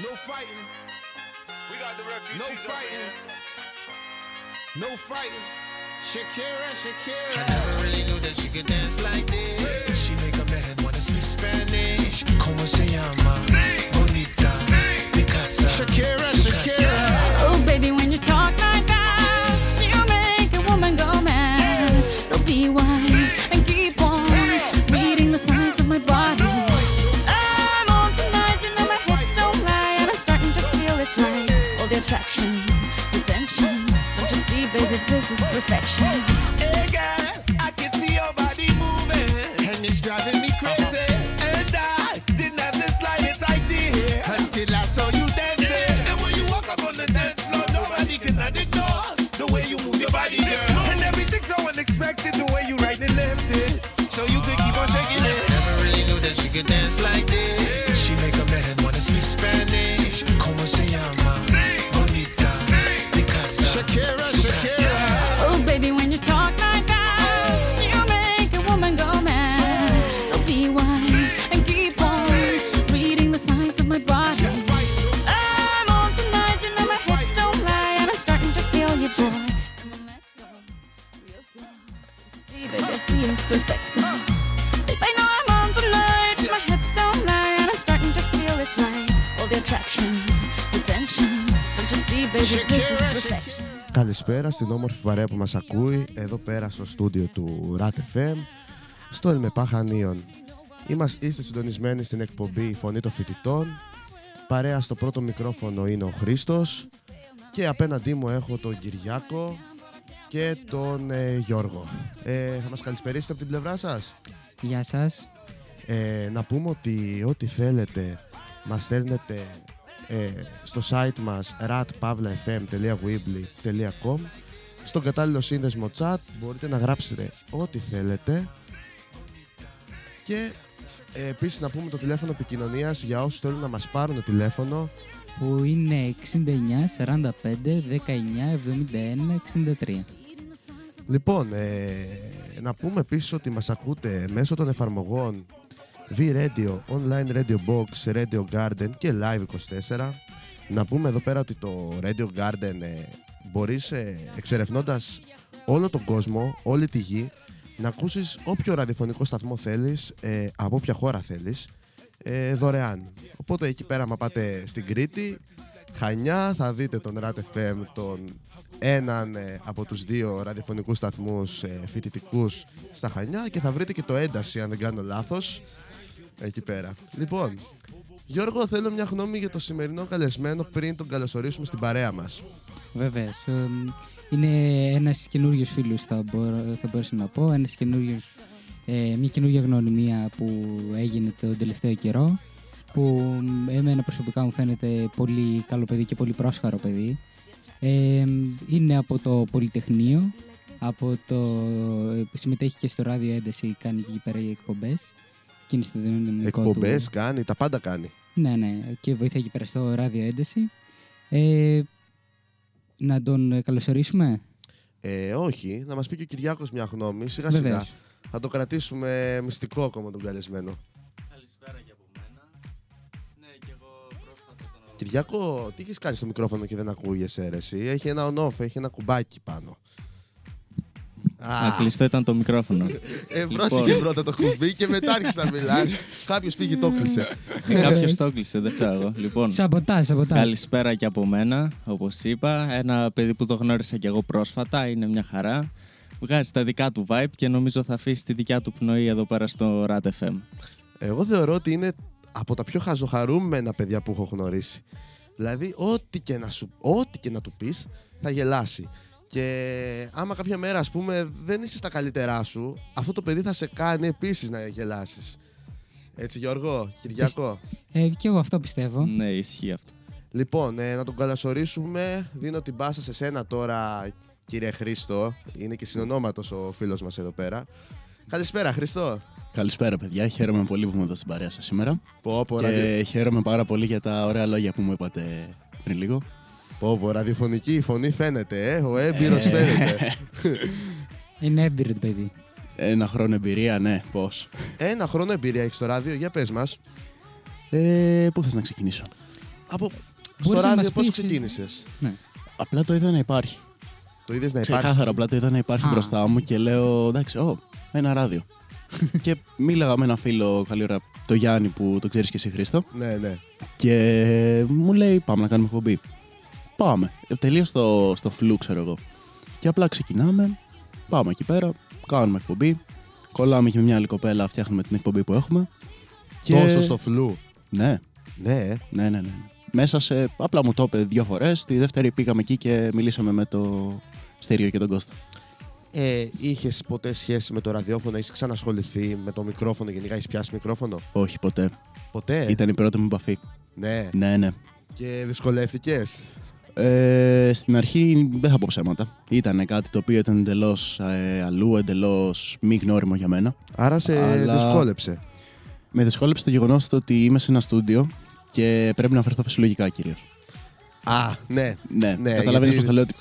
No fighting. We got the No refugees over fighting. No fighting. Shakira, I Shakira. never really knew that she could dance like this. She make a man wanna speak Spanish. Como se llama? Bonita. Picasa. Shakira, Su Shakira. Perfection. Καλησπέρα στην όμορφη παρέα που μας ακούει εδώ πέρα στο στούντιο του RAT FM στο Ελμεπά Χανίων. Είμαστε, είστε συντονισμένοι στην εκπομπή «Η Φωνή των Φοιτητών. Παρέα στο πρώτο μικρόφωνο είναι ο Χρήστος και απέναντί μου έχω τον Κυριάκο και τον ε, Γιώργο. Ε, θα μας καλησπερίσετε από την πλευρά σας; Γεια σας. Ε, να πούμε ότι ό,τι θέλετε μας στέλνετε ε, στο site μας ratpavlafm.weebly.com στον κατάλληλο σύνδεσμο chat μπορείτε να γράψετε ό,τι θέλετε. Και ε, επίσης να πούμε το τηλέφωνο επικοινωνίας για όσους θέλουν να μας πάρουν τηλέφωνο. Που είναι 69 45 19 71 63. Λοιπόν, ε, να πούμε επίσης ότι μας ακούτε μέσω των εφαρμογών V-Radio, Online Radio Box, Radio Garden και Live24. Να πούμε εδώ πέρα ότι το Radio Garden ε, μπορείς ε, εξερευνώντας όλο τον κόσμο, όλη τη γη, να ακούσεις όποιο ραδιοφωνικό σταθμό θέλεις, ε, από όποια χώρα θέλεις, ε, δωρεάν. Οπότε εκεί πέρα, άμα πάτε στην Κρήτη, Χανιά, θα δείτε τον RAT FM, τον έναν ε, από τους δύο ραδιοφωνικούς σταθμούς ε, φοιτητικούς στα Χανιά και θα βρείτε και το ένταση, αν δεν κάνω λάθος, εκεί πέρα. Λοιπόν, Γιώργο, θέλω μια γνώμη για το σημερινό καλεσμένο πριν τον καλωσορίσουμε στην παρέα μας. Βεβαίως. ε, Είναι ένας καινούριος φίλος θα, μπορώ, θα μπορούσα να πω. Ένας καινούριος, ε, μια καινούργια γνωριμία που έγινε τον τελευταίο καιρό που εμένα προσωπικά μου φαίνεται πολύ καλό παιδί και πολύ πρόσχαρο παιδί. Ε, είναι από το Πολυτεχνείο, από το, ε, συμμετέχει και στο ράδιο ένταση, κάνει και εκεί πέρα οι εκπομπές. Και είναι στο δυναμικό του. Εκπομπές κάνει, τα πάντα κάνει. Ναι, ναι, και βοηθάει εκεί πέρα στο ράδιο ένταση. Ε, να τον ε, καλωσορίσουμε; Ε, όχι, να μας πει και ο Κυριάκος μια γνώμη, σιγά σιγά. Βεβαίως. Θα το κρατήσουμε μυστικό ακόμα τον καλεσμένο. Καλησπέρα και από μένα. Ναι, και εγώ πρόσφατα τον Κυριάκο, τι έχεις κάνει στο μικρόφωνο και δεν ακούγεσαι ρε, εσύ; Έχει ένα on-off, έχει ένα κουμπάκι πάνω. Α, κλειστό ήταν το μικρόφωνο. Ε, Λοιπόν. πρόσεχε πρώτα το κουμπί και μετά άρχισε να μιλάει. Κάποιος πήγε το κλείσε. Κάποιος το έκλεισε, δεν ξέρω εγώ. Λοιπόν, Σαμποτάζ, σαμποτάζ. καλησπέρα και από μένα, όπως είπα. Ένα παιδί που το γνώρισα και εγώ πρόσφατα, είναι μια χαρά. Βγάζει τα δικά του vibe και νομίζω θα αφήσει τη δικιά του πνοή εδώ πέρα στο RAT FM. Εγώ θεωρώ ότι είναι από τα πιο χαζοχαρούμενα παιδιά που έχω γνωρίσει. Δηλαδή, ό,τι και να, σου, ό,τι και να του πεις, θα γελάσει. Και άμα κάποια μέρα, ας πούμε, δεν είσαι στα καλύτερά σου, αυτό το παιδί θα σε κάνει επίσης να γελάσεις. Έτσι, Γιώργο, Κυριακό. Ε, και εγώ αυτό πιστεύω. Ναι, ισχύει αυτό. Λοιπόν, ε, να τον καλωσορίσουμε. Δίνω την πάσα σε σένα τώρα, κύριε Χρήστο. Είναι και συνονόματος ο φίλος μας εδώ πέρα. Καλησπέρα, Χριστό. Καλησπέρα, παιδιά. Χαίρομαι πολύ που είμαι εδώ στην παρέα σας σήμερα. Πω, πω, και ραδιο... χαίρομαι πάρα πολύ για τα ωραία λόγια που μου είπατε πριν λίγο. Πω, πω, ραδιοφωνική φωνή φαίνεται, ε. Ο έμπειρος φαίνεται. Είναι έμπειρο το παιδί. Ένα χρόνο εμπειρία, ναι, πώς. Ένα χρόνο εμπειρία έχεις στο ράδιο, για πες μας. Ε, πού θες να ξεκινήσω; Από... Στο Μπορείς να ράδιο μας πώς πεις- ξεκίνησες; Ναι. Απλά το είδα να υπάρχει. Το είδες να υπάρχει; Ξεκάθαρα, απλά το είδα να υπάρχει Α. μπροστά μου και λέω εντάξει, ω, ένα ράδιο. και μίλαγα με ένα φίλο καλή ώρα, το Γιάννη που το ξέρεις και εσύ Χρήστο. Ναι, ναι. Και μου λέει πάμε να κάνουμε εκπομπή. Πάμε. Τελείως στο, στο φλου, ξέρω εγώ. Και απλά ξεκινάμε, πάμε εκεί πέρα, κάνουμε εκπομπή. Κολλάμε και με μια άλλη κοπέλα, φτιάχνουμε την εκπομπή που έχουμε. Και... Τόσο στο φλου. Ναι, Ναι, ε. ναι, ναι, ναι. Μέσα σε. Απλά μου το είπε δύο φορές. Τη δεύτερη πήγαμε εκεί και μιλήσαμε με το Στέριο και τον Κώστα. Ε, Είχες ποτέ σχέση με το ραδιόφωνο, έχεις ξανασχοληθεί με το μικρόφωνο, γενικά έχεις πιάσει μικρόφωνο; Όχι, ποτέ. Ποτέ; Ήταν η πρώτη μου επαφή. Ναι. Ναι, ναι. Και δυσκολεύτηκες; Ε, στην αρχή δεν θα πω ψέματα. Ήταν κάτι το οποίο ήταν εντελώς αλλού, εντελώς μη γνώριμο για μένα. Άρα σε Αλλά- δυσκόλεψε. Με δυσκόλεψε το γεγονός ότι είμαι σε ένα στούντιο και πρέπει να φερθώ φυσιολογικά κυρίως. Α, ναι. Ναι, Ναι, καταλαβαίνεις γιατί- πώς το λέω. Ότι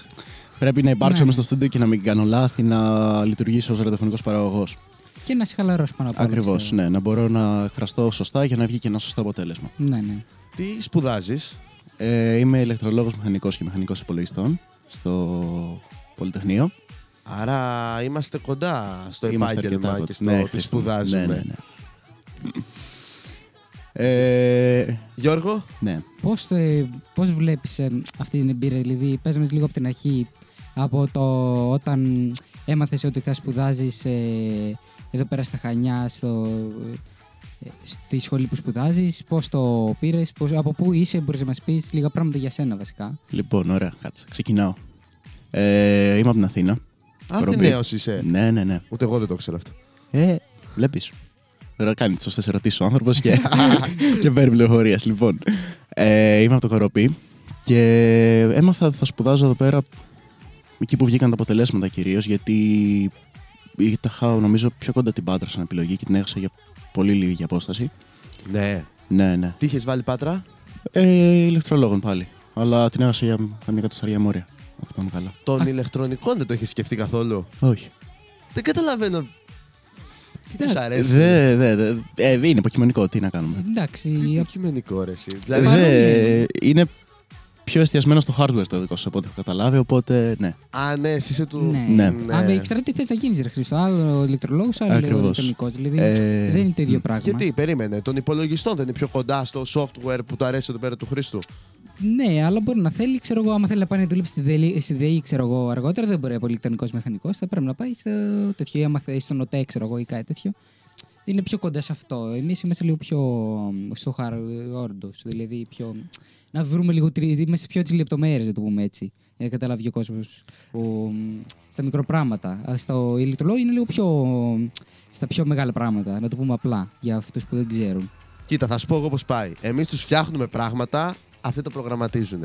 πρέπει να υπάρξω Ναι. μες στο στούντιο και να μην κάνω λάθη, να λειτουργήσω ως ραδιοφωνικός παραγωγός. Και να σε χαλαρώσει πάνω απ' όλα. Ακριβώς, πιστεύω. ναι. Να μπορώ να εκφραστώ σωστά για να βγει και ένα σωστό αποτέλεσμα. Ναι, ναι. Τι σπουδάζεις; Ε, είμαι ηλεκτρολόγος μηχανικός και μηχανικός υπολογιστών στο Πολυτεχνείο. Άρα είμαστε κοντά στο Είμαστε επάγγελμα αρκετά και κοντά. στο Ναι, τι Χρήστο μου. σπουδάζουμε. Ναι, ναι, ναι. Ε, Γιώργο, ναι. Πώς, ε, πώς βλέπεις ε, αυτή την εμπειρία, δηλαδή πες μας λίγο από την αρχή, από το όταν έμαθες ότι θα σπουδάζεις ε, εδώ πέρα στα Χανιά, στο, ε, στη σχολή που σπουδάζεις, πώς το πήρες, πώς, από πού είσαι, μπορείς να μας πεις λίγα πράγματα για σένα βασικά. Λοιπόν, ωραία, κάτσε. Ξεκινάω. Ε, είμαι από την Αθήνα. Κορομπή. Αθηναίος είσαι. Ναι, ναι, ναι. Ούτε εγώ δεν το ξέρω αυτό. Ε, βλέπεις. Τώρα κάνει τις σωστές ερωτήσεις ο άνθρωπος και, και παίρνει πληροφορίες. Λοιπόν, ε, είμαι από το Κοροπή και έμαθα ότι θα σπουδάζω εδώ πέρα εκεί που βγήκαν τα αποτελέσματα κυρίως γιατί είχα νομίζω πιο κοντά την Πάτρα σαν επιλογή και την έχασα για πολύ λίγη απόσταση. Ναι. Ναι, ναι. Τι είχες βάλει πάτρα; Ε, ηλεκτρολόγων πάλι. Αλλά την έχασα για καμιά κατοσταριά μόρια. Αν θυμάμαι καλά. Των ηλεκτρονικών δεν το έχεις σκεφτεί καθόλου; Όχι. Δεν καταλαβαίνω. Τι τους αρέσει; Δε, δε, δε, ε, είναι υποκειμενικό, τι να κάνουμε; Εντάξει, Τι απ- υποκειμενικό ρε εσύ. Ε, Δηλαδή, Παρόμοιο δε, είναι. Είναι πιο εστιασμένο στο hardware το δικό σου από ό,τι έχω καταλάβει, οπότε ναι. Α, ναι, εσύ είσαι του. ναι. Ναι. Αν εξτρά τι θες να γίνεις ρε Χρήστο, άλλο ο ηλεκτρολόγος, άλλο ο Ακριβώς. ηλεκτρονικός, δηλαδή Ε, δεν είναι το ίδιο πράγμα. Γιατί, περίμενε, των υπολογιστών δεν είναι πιο κοντά στο software που του αρέσει εδώ πέρα του Χρήστου; Ναι, αλλά μπορεί να θέλει, ξέρω εγώ, άμα θέλει να πάει να δουλέψει στη ΔΕΗ, στη ΔΕΗ ξέρω εγώ, αργότερα, δεν μπορεί να είναι ηλεκτρονικό μηχανικός. Θα πρέπει να πάει στο τέτοιο, ή άμα θέλεις στον ΟΤΕ, ξέρω εγώ, ή κάτι τέτοιο. Είναι πιο κοντά σε αυτό. Εμείς είμαστε λίγο πιο μ, στο χάρντο, δηλαδή πιο. Να βρούμε λίγο. τρι- Είμαστε πιο τις λεπτομέρειες, να το πούμε έτσι. Για να καταλάβει ο κόσμος στα μικροπράγματα. Α, Στο ηλεκτρολόγο είναι λίγο πιο. μ, στα πιο μεγάλα πράγματα, να το πούμε απλά για αυτούς που δεν ξέρουν. Κοίτα, θα σου πω εγώ πώς πάει. Εμείς τους φτιάχνουμε πράγματα, αυτοί τα προγραμματίζουν.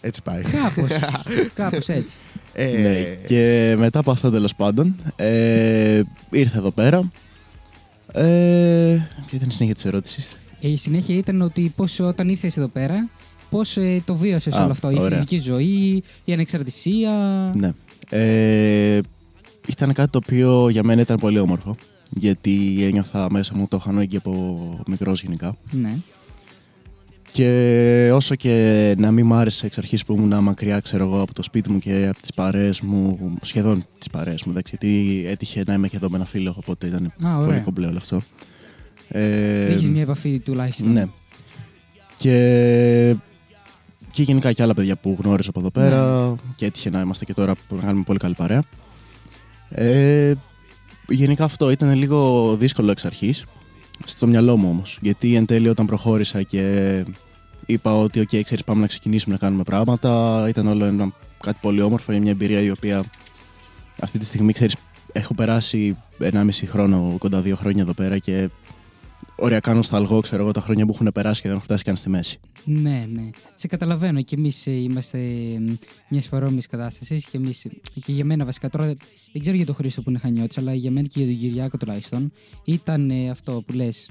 Έτσι πάει. Κάπως. κάπως έτσι. Ε, ναι. Και μετά από αυτό τέλος πάντων, ε, ήρθα εδώ πέρα. Ε, ποια ήταν η συνέχεια της ερώτησης; Ε, Η συνέχεια ήταν ότι πώς όταν ήρθες εδώ πέρα, πώς ε, το βίωσες Α, όλο αυτό, η ωραία. φοιτητική ζωή, η ανεξαρτησία. Ναι. Ε, ήταν κάτι το οποίο για μένα ήταν πολύ όμορφο. Γιατί ένιωθα μέσα μου το χανόγκι από μικρός γενικά. Ναι. Και όσο και να μην μ' άρεσε εξ αρχής που ήμουν μακριά, ξέρω εγώ, από το σπίτι μου και από τις παρέες μου, σχεδόν τις παρέες μου, εντάξει, γιατί έτυχε να είμαι και εδώ με ένα φίλο, οπότε ήταν Α, ωραία. πολύ κομπλέ όλο αυτό. Ε, Έχεις μια επαφή τουλάχιστον. Ναι. Και, και γενικά και άλλα παιδιά που γνώριζα από εδώ πέρα και έτυχε να είμαστε και τώρα που να κάνουμε πολύ καλή παρέα. Ε, γενικά αυτό ήταν λίγο δύσκολο εξ αρχής, στο μυαλό μου όμως, γιατί εν τέλει όταν προχώρησα και είπα ότι ok, ξέρεις πάμε να ξεκινήσουμε να κάνουμε πράγματα, ήταν όλο ένα, κάτι πολύ όμορφο, είναι μια εμπειρία η οποία αυτή τη στιγμή ξέρεις έχω περάσει 1,5 χρόνο, κοντά δύο χρόνια εδώ πέρα και Ωραία, κάνω σταλγό, ξέρω εγώ, τα χρόνια που έχουν περάσει και δεν έχω φτάσει καν στη μέση. Ναι, ναι. Σε καταλαβαίνω και εμείς είμαστε μιας παρόμοιας κατάστασης και εμείς. Και για μένα βασικά τώρα δεν ξέρω για τον Χρήστο που είναι χανιώτης, αλλά για μένα και για τον Κυριάκο τουλάχιστον ήταν ε, αυτό που λες.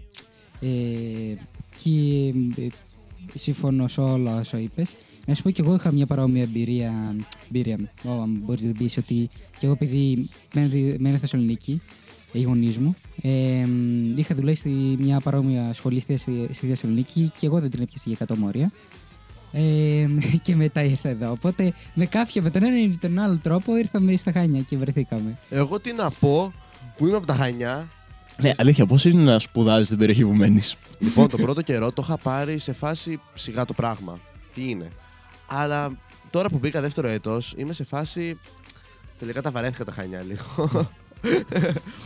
Ε, και ε, συμφωνώ σε όλα όσα είπες. Να σου πω και εγώ είχα μια παρόμοια εμπειρία. εμπειρία μπορείς να την πεις ότι και εγώ επειδή μένω, μένω Θεσσαλονίκη, οι γονείς μου. Ε, είχα δουλέψει στη μια παρόμοια σχολή στη, στη Θεσσαλονίκη και εγώ δεν την έπιασα για 100 μόρια. Ε, και μετά ήρθα εδώ. Οπότε με κάποια με τον ένα ή τον άλλο τρόπο ήρθαμε στα Χάνια και βρεθήκαμε. Εγώ τι να πω που είμαι από τα Χανιά. Ναι, αλήθεια, πώς είναι να σπουδάζεις στην περιοχή που μένεις; Λοιπόν, το πρώτο καιρό το είχα πάρει σε φάση σιγά το πράγμα. Τι είναι. Αλλά τώρα που μπήκα δεύτερο έτος είμαι σε φάση. Τελικά τα βαρέθηκα τα Χανιά λίγο.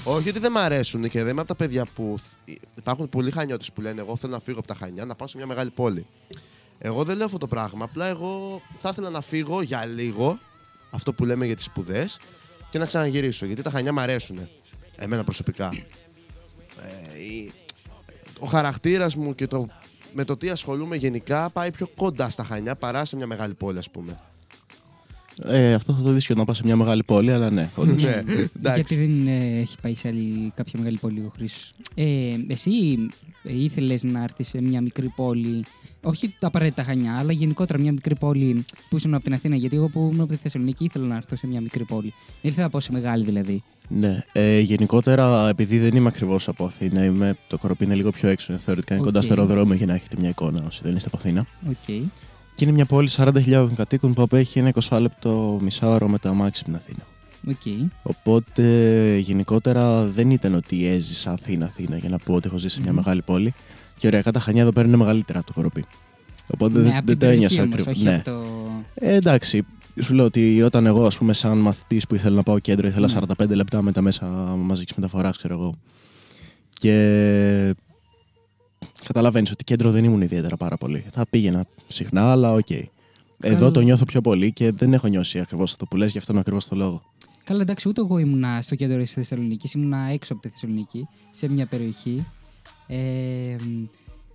Όχι ότι δεν μ' αρέσουν και δεν είμαι από τα παιδιά που. θ- Υπάρχουν πολλοί χανιώτες που λένε: Εγώ θέλω να φύγω από τα Χανιά, να πάω σε μια μεγάλη πόλη. Εγώ δεν λέω αυτό το πράγμα. Απλά εγώ θα ήθελα να φύγω για λίγο, αυτό που λέμε για τις σπουδές, και να ξαναγυρίσω. Γιατί τα Χανιά μ' αρέσουν. Εμένα προσωπικά. Ε, η- ο χαρακτήρας μου και το, με το τι ασχολούμαι γενικά πάει πιο κοντά στα Χανιά παρά σε μια μεγάλη πόλη, ας πούμε. Ε, αυτό θα το δεις και όταν πας σε μια μεγάλη πόλη, αλλά ναι. όντως. ναι, Γιατί εντάξει. δεν ε, έχει πάει σε άλλη, κάποια μεγάλη πόλη ο Χρήσος. Ε, εσύ ε, ήθελες να έρθεις σε μια μικρή πόλη, όχι τα απαραίτητα Χανιά, αλλά γενικότερα μια μικρή πόλη που ήσουν από την Αθήνα. Γιατί εγώ που ήμουν από τη Θεσσαλονίκη ήθελα να έρθω σε μια μικρή πόλη. Δεν ήθελα να πάω σε μεγάλη δηλαδή. Ναι. Ε, γενικότερα, επειδή δεν είμαι ακριβώς από Αθήνα, είμαι, το Κορωπί είναι λίγο πιο έξω. Θεωρητικά είναι κοντά Οκ. στο αεροδρόμιο για να έχετε μια εικόνα όσοι δεν είστε από Αθήνα. Οκ. Και είναι μια πόλη 40.000 κατοίκων που απέχει ένα 20 λεπτό μισάωρο με το αμάξι από την Αθήνα. Οκ. Οπότε γενικότερα δεν ήταν ότι έζησα Αθήνα-Αθήνα για να πω ότι έχω ζήσει σε μια Μμμ. μεγάλη πόλη. Και οριακά τα Χανιά εδώ πέρα είναι μεγαλύτερα από το Κορωπί. Οπότε Ναι, δεν, από δεν την το περιοχή ένιωσα όμως, ακριβώς. όχι Ναι. από το... Ε, εντάξει. Σου λέω ότι όταν εγώ, ας πούμε, σαν μαθητής που ήθελα να πάω κέντρο, ήθελα Ναι. 45 λεπτά με τα μέσα μαζικής μεταφοράς, ξέρω εγώ. Και καταλαβαίνεις ότι κέντρο δεν ήμουν ιδιαίτερα πάρα πολύ. Θα πήγαινα συχνά, αλλά οκ. Εδώ Καλά. το νιώθω πιο πολύ και δεν έχω νιώσει ακριβώς αυτό που λες, γι' αυτόν ακριβώς το λόγο. Καλά, εντάξει, ούτε εγώ ήμουνα στο κέντρο της Θεσσαλονίκης, ήμουνα έξω από τη Θεσσαλονίκη, σε μια περιοχή ε,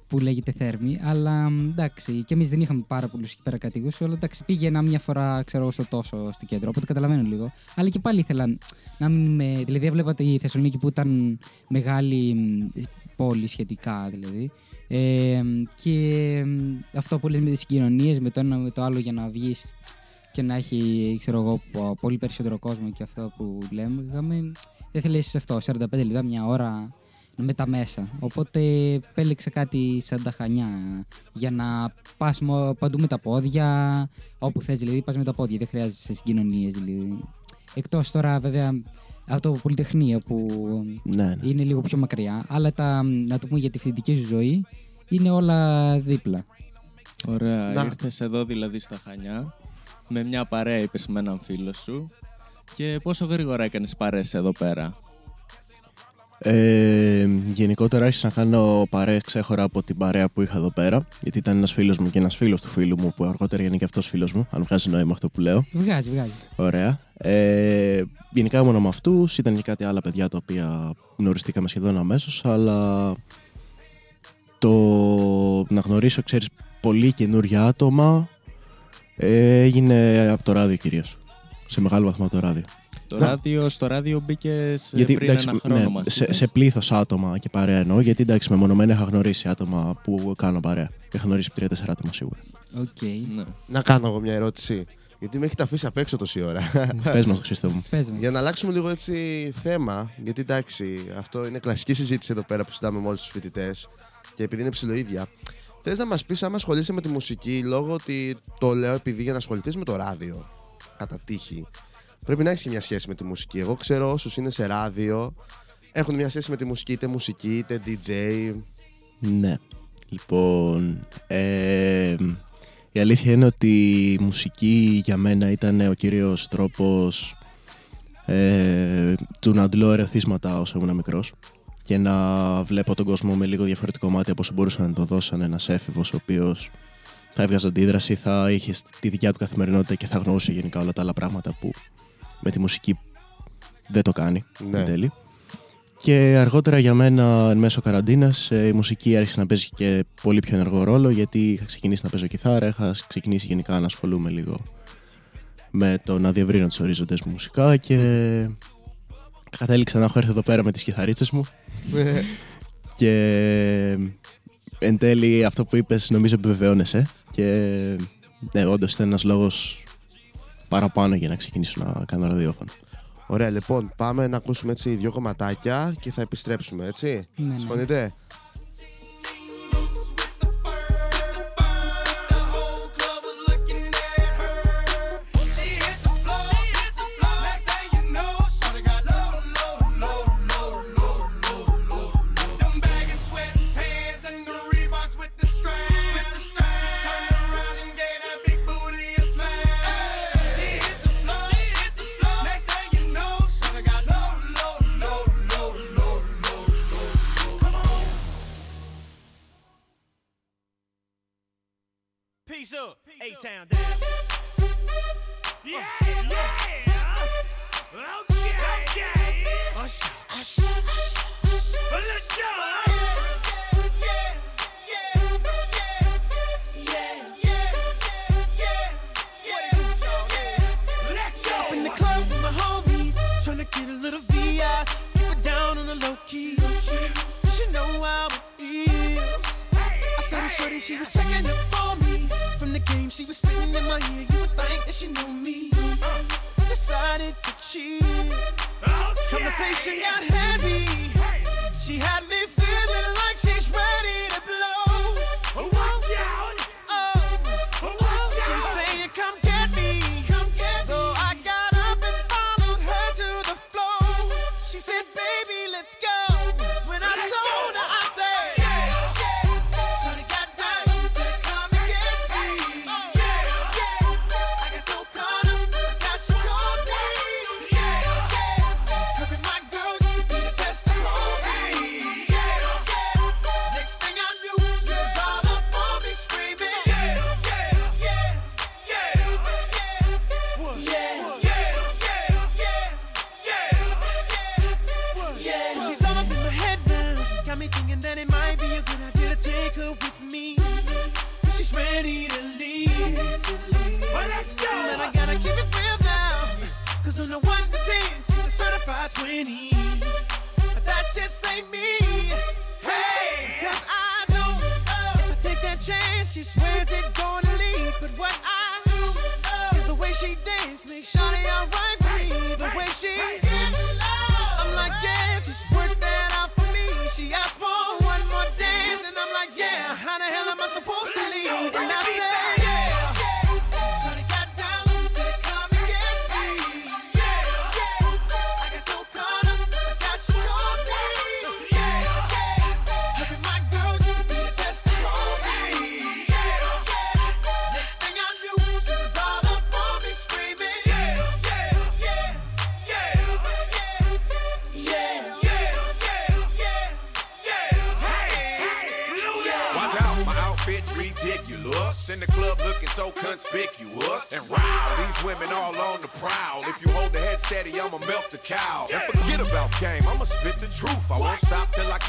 που λέγεται Θέρμη. Αλλά εντάξει, και εμείς δεν είχαμε πάρα πολλούς εκεί πέρα κατοίκους, αλλά εντάξει, πήγαινα μια φορά, ξέρω εγώ, στο τόσο στο κέντρο, οπότε καταλαβαίνω λίγο. Αλλά και πάλι ήθελα να μην με. Δηλαδή, έβλεπα τη Θεσσαλονίκη που ήταν μεγάλη μ, πόλη σχετικά, δηλαδή. Ε, και μ, αυτό που λες με τις συγκοινωνίες με το ένα με το άλλο για να βγεις και να έχει ξέρω εγώ, πο- πολύ περισσότερο κόσμο και αυτό που λέμε. Είχαμε, δεν θέλεις αυτό, 45 λεπτά, μια ώρα με τα μέσα. Οπότε επέλεξα κάτι σαν τα χανιά για να πας μο- παντού με τα πόδια, όπου θες δηλαδή πας με τα πόδια, δεν χρειάζεσαι συγκοινωνίες δηλαδή. Εκτός τώρα βέβαια από το Πολυτεχνείο που Ναι, ναι. είναι λίγο πιο μακριά, αλλά τα, να το πούμε για τη φοιτητική σου ζωή είναι όλα δίπλα. Ωραία. Να. Ήρθες εδώ δηλαδή στα Χανιά. Με μια παρέα είπες με έναν φίλο σου. Και πόσο γρήγορα έκανες παρέες εδώ πέρα; Ε, γενικότερα άρχισα να κάνω παρέα ξέχωρα από την παρέα που είχα εδώ πέρα. Γιατί ήταν ένας φίλος μου και ένας φίλος του φίλου μου που αργότερα έγινε και αυτός φίλος μου. Αν βγάζει νόημα αυτό που λέω. Βγάζει, βγάζει. Ωραία. Ε, γενικά ήμουν με αυτούς. Ήταν και κάτι άλλα παιδιά τα οποία γνωριστήκαμε σχεδόν αμέσως. Αλλά το να γνωρίσω, ξέρεις, πολύ καινούργια άτομα ε, έγινε από το ράδιο κυρίως. Σε μεγάλο βαθμό από το ράδιο. Το Να. ράδιο, στο ράδιο μπήκε Γιατί πριν εντάξει, ένα χρόνο ναι, μας σε, είπες. σε πλήθος άτομα και παρέα εννοώ. Γιατί εντάξει, μεμονωμένα είχα γνωρίσει άτομα που κάνω παρέα. Είχα γνωρίσει τρία-τέσσερα άτομα σίγουρα. Οκ. Ναι. Να κάνω εγώ μια ερώτηση. Γιατί με έχετε αφήσει απ' έξω τόση ώρα. Πες μας, Χρήστο μου. Πες μας. Για να αλλάξουμε λίγο έτσι θέμα, γιατί εντάξει, αυτό είναι κλασική συζήτηση εδώ πέρα που συζητάμε με όλους τους φοιτητές και επειδή είναι ψηλοίδια. Θες να μας πεις άμα ασχολείσαι με τη μουσική λόγω ότι το λέω επειδή για να ασχοληθείς με το ράδιο, κατά τύχη, πρέπει να έχεις μια σχέση με τη μουσική. Εγώ ξέρω όσους είναι σε ράδιο έχουν μια σχέση με τη μουσική, είτε μουσική είτε DJ. Ναι. Λοιπόν, ε, η αλήθεια είναι ότι η μουσική για μένα ήταν ο κύριος τρόπος ε, του να αντλώ ερεθίσματα όσο ήμουν μικρός και να βλέπω τον κόσμο με λίγο διαφορετικό μάτι από όσο μπορούσε να το δώσαν ένας έφηβος ο οποίος θα έβγαζε αντίδραση, θα είχε τη δικιά του καθημερινότητα και θα γνωρούσε γενικά όλα τα άλλα πράγματα που με τη μουσική δεν το κάνει Ναι. εν τέλει. Και αργότερα για μένα, εν μέσω καραντίνας, ε, η μουσική άρχισε να παίζει και πολύ πιο ενεργό ρόλο γιατί είχα ξεκινήσει να παίζω κιθάρα, είχα ξεκινήσει γενικά να ασχολούμαι λίγο με το να διευρύνω τους ορίζοντες μου μουσικά και κατέληξα να έχω έρθει εδώ πέρα με τις κιθαρίτσες μου και εν τέλει αυτό που είπες νομίζω επιβεβαιώνεσαι και ναι, όντως ήταν ένας λόγος παραπάνω για να ξεκινήσω να κάνω ραδιόφωνο. Ωραία, λοιπόν, πάμε να ακούσουμε έτσι δύο κομματάκια και θα επιστρέψουμε, έτσι. Ναι, ναι. Συμφωνείτε; she swears it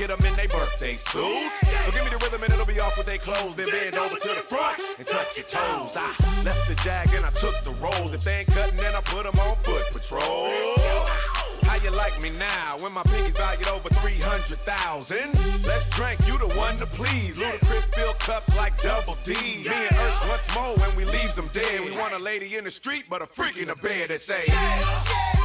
get them in their birthday suits. So give me the rhythm and it'll be off with their clothes. Then bend over to the front and touch your toes. I left the jag and I took the rolls. If they ain't cutting, then I put them on foot patrol. How you like me now when my pinkies valued over 300,000? Let's drink, you the one to please. Ludacris fill cups like double D. Me and Ursh once more when we leave them dead. We want a lady in the street, but a freak in the bed that say, yeah.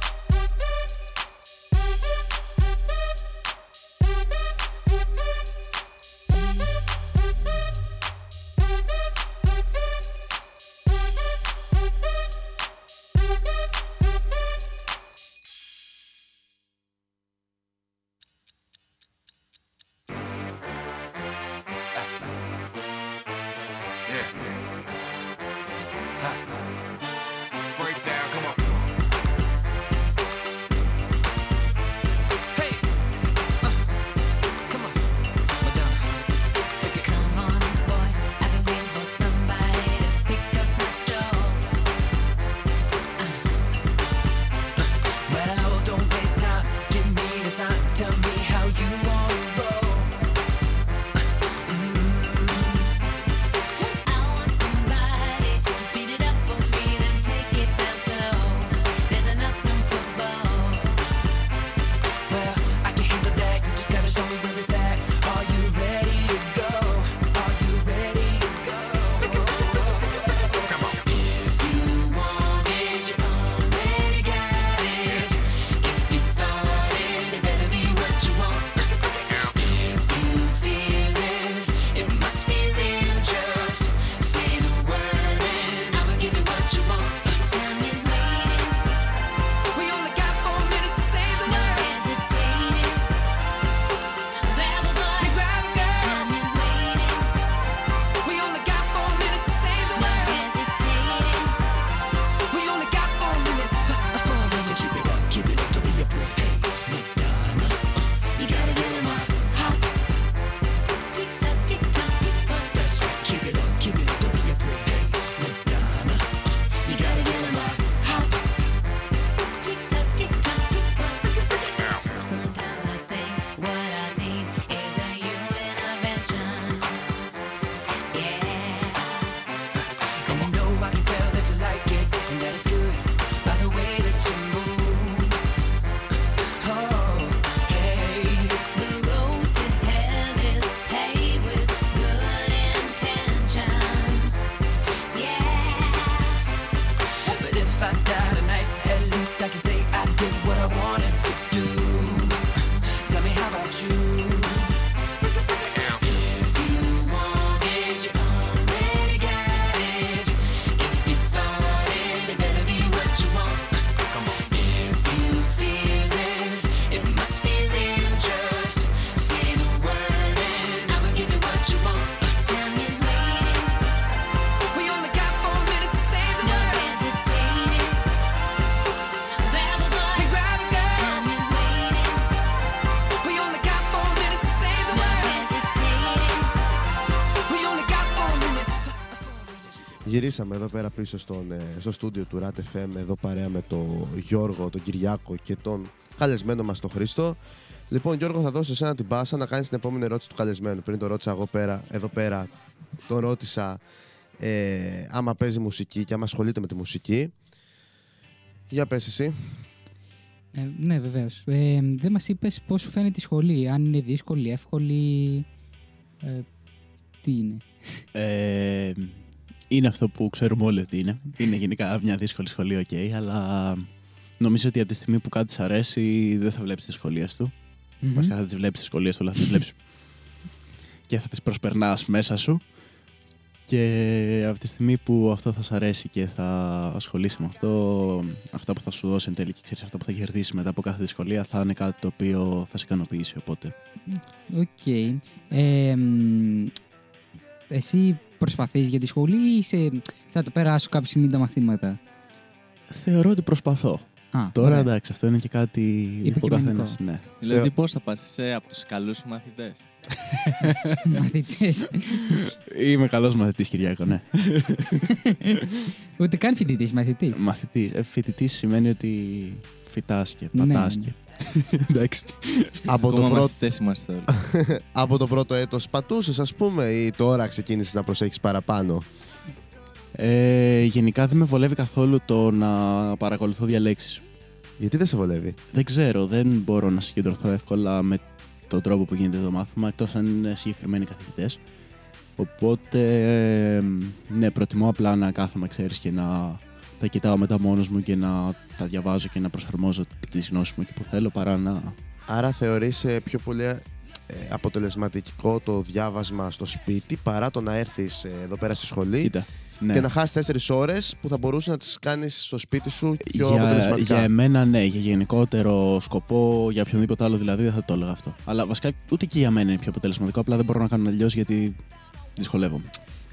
Γυρίσαμε εδώ πέρα πίσω στον, ε, στο στούντιο του RAT FM εδώ παρέα με τον Γιώργο, τον Κυριάκο και τον καλεσμένο μας τον Χρήστο. Λοιπόν Γιώργο θα δώσω εσένα την πάσα να κάνεις την επόμενη ερώτηση του καλεσμένου. Πριν το ρώτησα εγώ πέρα, εδώ πέρα, τον ρώτησα ε, άμα παίζει μουσική και άμα ασχολείται με τη μουσική. Για πες εσύ. Ε, ναι, βεβαίως. Ε, δεν μας είπες πώς σου φαίνεται η σχολή. Αν είναι δύσκολη, εύκολη. Ε, τι είναι; Ε, είναι αυτό που ξέρουμε όλοι ότι είναι. Είναι γενικά μια δύσκολη σχολή, οκ, αλλά νομίζω ότι από τη στιγμή που κάτι σ' αρέσει, δεν θα βλέπεις τις δυσκολίες του. Μμμ. Βασικά θα τις βλέπεις τις δυσκολίες του, αλλά θα τις βλέπεις και θα τις προσπερνάς μέσα σου. Και από τη στιγμή που αυτό θα σ' αρέσει και θα ασχολείσαι με αυτό, αυτά που θα σου δώσει εν τέλει και ξέρεις αυτά που θα κερδίσεις μετά από κάθε δυσκολία, θα είναι κάτι το οποίο θα σε ικανοποιήσει. Οπότε. Οκ. Ε, μ, εσύ προσπαθείς για τη σχολή ή είσαι, θα το περάσω κάποια στιγμή τα μαθήματα; Θεωρώ ότι προσπαθώ. Α, Τώρα ωραία. εντάξει, αυτό είναι και κάτι που ο Υποκειμενικό. καθένας, Ναι. Δηλαδή, Ε, πώς θα πας είσαι από τους καλούς σου μαθητές; Μαθητές. Είμαι καλός μαθητής, Κυριάκο, ναι. Ούτε καν φοιτητής, μαθητής. Μαθητής. Ε, Φοιτητής σημαίνει ότι φυτά και Ναι, πατά ναι. και. εντάξει. από, το Ακόμα πρώτο, μαθητές είμαστε όλοι. από το πρώτο έτος πατούσες ας πούμε ή τώρα ξεκίνησες να προσέχεις παραπάνω; Ε, γενικά δεν με βολεύει καθόλου το να παρακολουθώ διαλέξεις. Γιατί δεν σε βολεύει; Δεν ξέρω, δεν μπορώ να συγκεντρωθώ εύκολα με τον τρόπο που γίνεται το μάθημα, εκτός αν είναι συγκεκριμένοι καθηγητές. Οπότε, ε, ναι, προτιμώ απλά να κάθομαι, ξέρεις, και να τα κοιτάω μετά μόνος μου και να τα διαβάζω και να προσαρμόζω τις γνώσεις μου εκεί που θέλω παρά να... Άρα θεωρείς ε, πιο πολύ ε, αποτελεσματικό το διάβασμα στο σπίτι παρά το να έρθεις ε, εδώ πέρα στη σχολή Κοίτα, ναι. και να χάσεις τέσσερις ώρες που θα μπορούσε να τις κάνεις στο σπίτι σου πιο για, αποτελεσματικά; για εμένα ναι, για γενικότερο σκοπό, για οποιονδήποτε άλλο δηλαδή δεν θα το έλεγα αυτό. Αλλά βασικά ούτε και για μένα είναι πιο αποτελεσματικό, απλά δεν μπορώ να κάνω αλλιώς γιατί δυσκολεύομαι.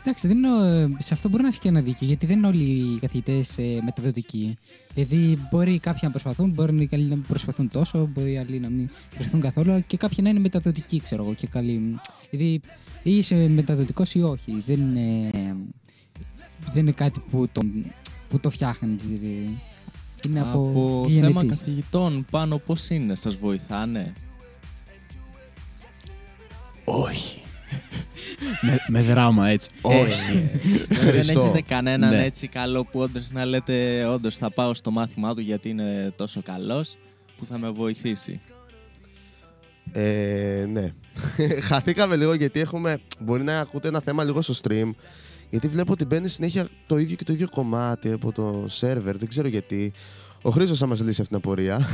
Εντάξει, δεν είναι, σε αυτό μπορεί να έχει και ένα δίκιο, γιατί δεν είναι όλοι οι καθηγητές ε, μεταδοτικοί. Δηλαδή, μπορεί κάποιοι να προσπαθούν, μπορεί άλλοι να μην προσπαθούν τόσο, μπορεί άλλοι να μην προσπαθούν καθόλου, αλλά και κάποιοι να είναι μεταδοτικοί, ξέρω εγώ, και καλοί. Δηλαδή, ή είσαι μεταδοτικός ή όχι. Δεν είναι, δεν είναι κάτι που το, που το φτιάχνεις. δηλαδή. Είναι από, Από τη θέμα γενετής. καθηγητών πάνω πώς είναι, σας βοηθάνε; Όχι. Με, με δράμα έτσι. Όχι. δεν Χριστό. έχετε κανέναν Ναι. έτσι καλό που όντως να λέτε όντως θα πάω στο μάθημά του γιατί είναι τόσο καλός που θα με βοηθήσει. Ε, ναι. Χαθήκαμε λίγο γιατί έχουμε. Μπορεί να ακούτε ένα θέμα λίγο στο stream. Γιατί βλέπω ότι μπαίνει συνέχεια το ίδιο και το ίδιο κομμάτι από το σερβερ. Δεν ξέρω γιατί. Ο Χρήστος θα μας λύσει αυτήν την απορία.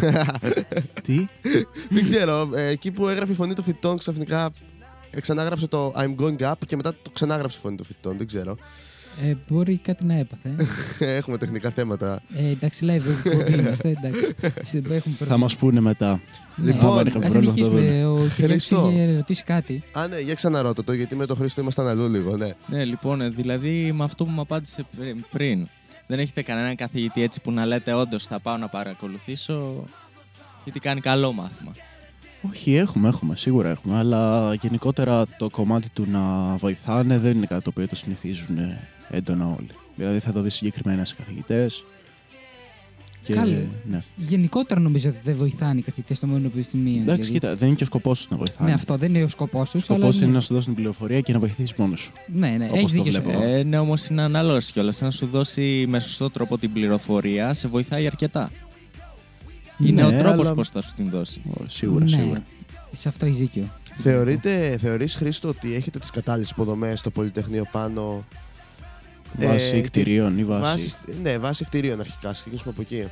Τι; Δεν ξέρω. ε, εκεί που έγραφε η φωνή των φυτών, ξαφνικά ξανάγραψε το I'm going up και μετά το ξανάγραψε η φωνή των φυτών. Δεν ξέρω. Ε, μπορεί κάτι να έπαθε. Έχουμε τεχνικά θέματα. ε, εντάξει, live εκπομπή είμαστε, εντάξει. Σε- Έχουμε θα πρόβλημα. μας πούνε μετά. Ναι. Λοιπόν, αν είχαμε Ας πρόβλημα, θα το συνεχίσουμε. Ο Κυριάκος Χριστό. είχε ρωτήσει κάτι. Α, ναι, για ξαναρώτα το, γιατί με τον Χρήστο ήμασταν αλλού λίγο, ναι. Ναι, λοιπόν, ε, δηλαδή με αυτό που μου απάντησε πρι- πριν. Δεν έχετε κανέναν καθηγητή έτσι που να λέτε όντως θα πάω να παρακολουθήσω γιατί κάνει καλό μάθημα. Όχι, έχουμε, έχουμε, σίγουρα έχουμε. Αλλά γενικότερα το κομμάτι του να βοηθάνε δεν είναι κάτι το οποίο το συνηθίζουν έντονα όλοι. Δηλαδή θα το δεις συγκεκριμένα σε καθηγητές. Και, Καλό. ναι. Γενικότερα νομίζω ότι δεν βοηθάνε οι καθηγητές στο μόνο πανεπιστημίο. Εντάξει, δηλαδή. κοίτα, δεν είναι και ο σκοπός τους να βοηθάνε. Ναι, αυτό δεν είναι ο σκοπός τους. Ο σκοπός είναι να σου δώσει την πληροφορία και να βοηθήσεις μόνος σου. Ναι, ναι, όπως έχεις το δίκιο σε βλέπω. αυτό. Ε, ναι, όμως είναι ανάλογο κιόλας. Αν σου δώσει με σωστό τρόπο την πληροφορία, σε βοηθάει αρκετά. Είναι Ναι, ο τρόπος αλλά- πώς θα σου την δώσει. Ω, Σίγουρα, ναι, σίγουρα. Σε αυτό έχει δίκιο. Θεωρείτε, θεωρείς Χρήστο ότι έχετε τις κατάλληλες υποδομές στο Πολυτεχνείο πάνω Βάση Ε, κτηρίων ή βάση. βάσει, ναι, βάση κτηρίων αρχικά, ας ξεκινήσουμε από εκεί.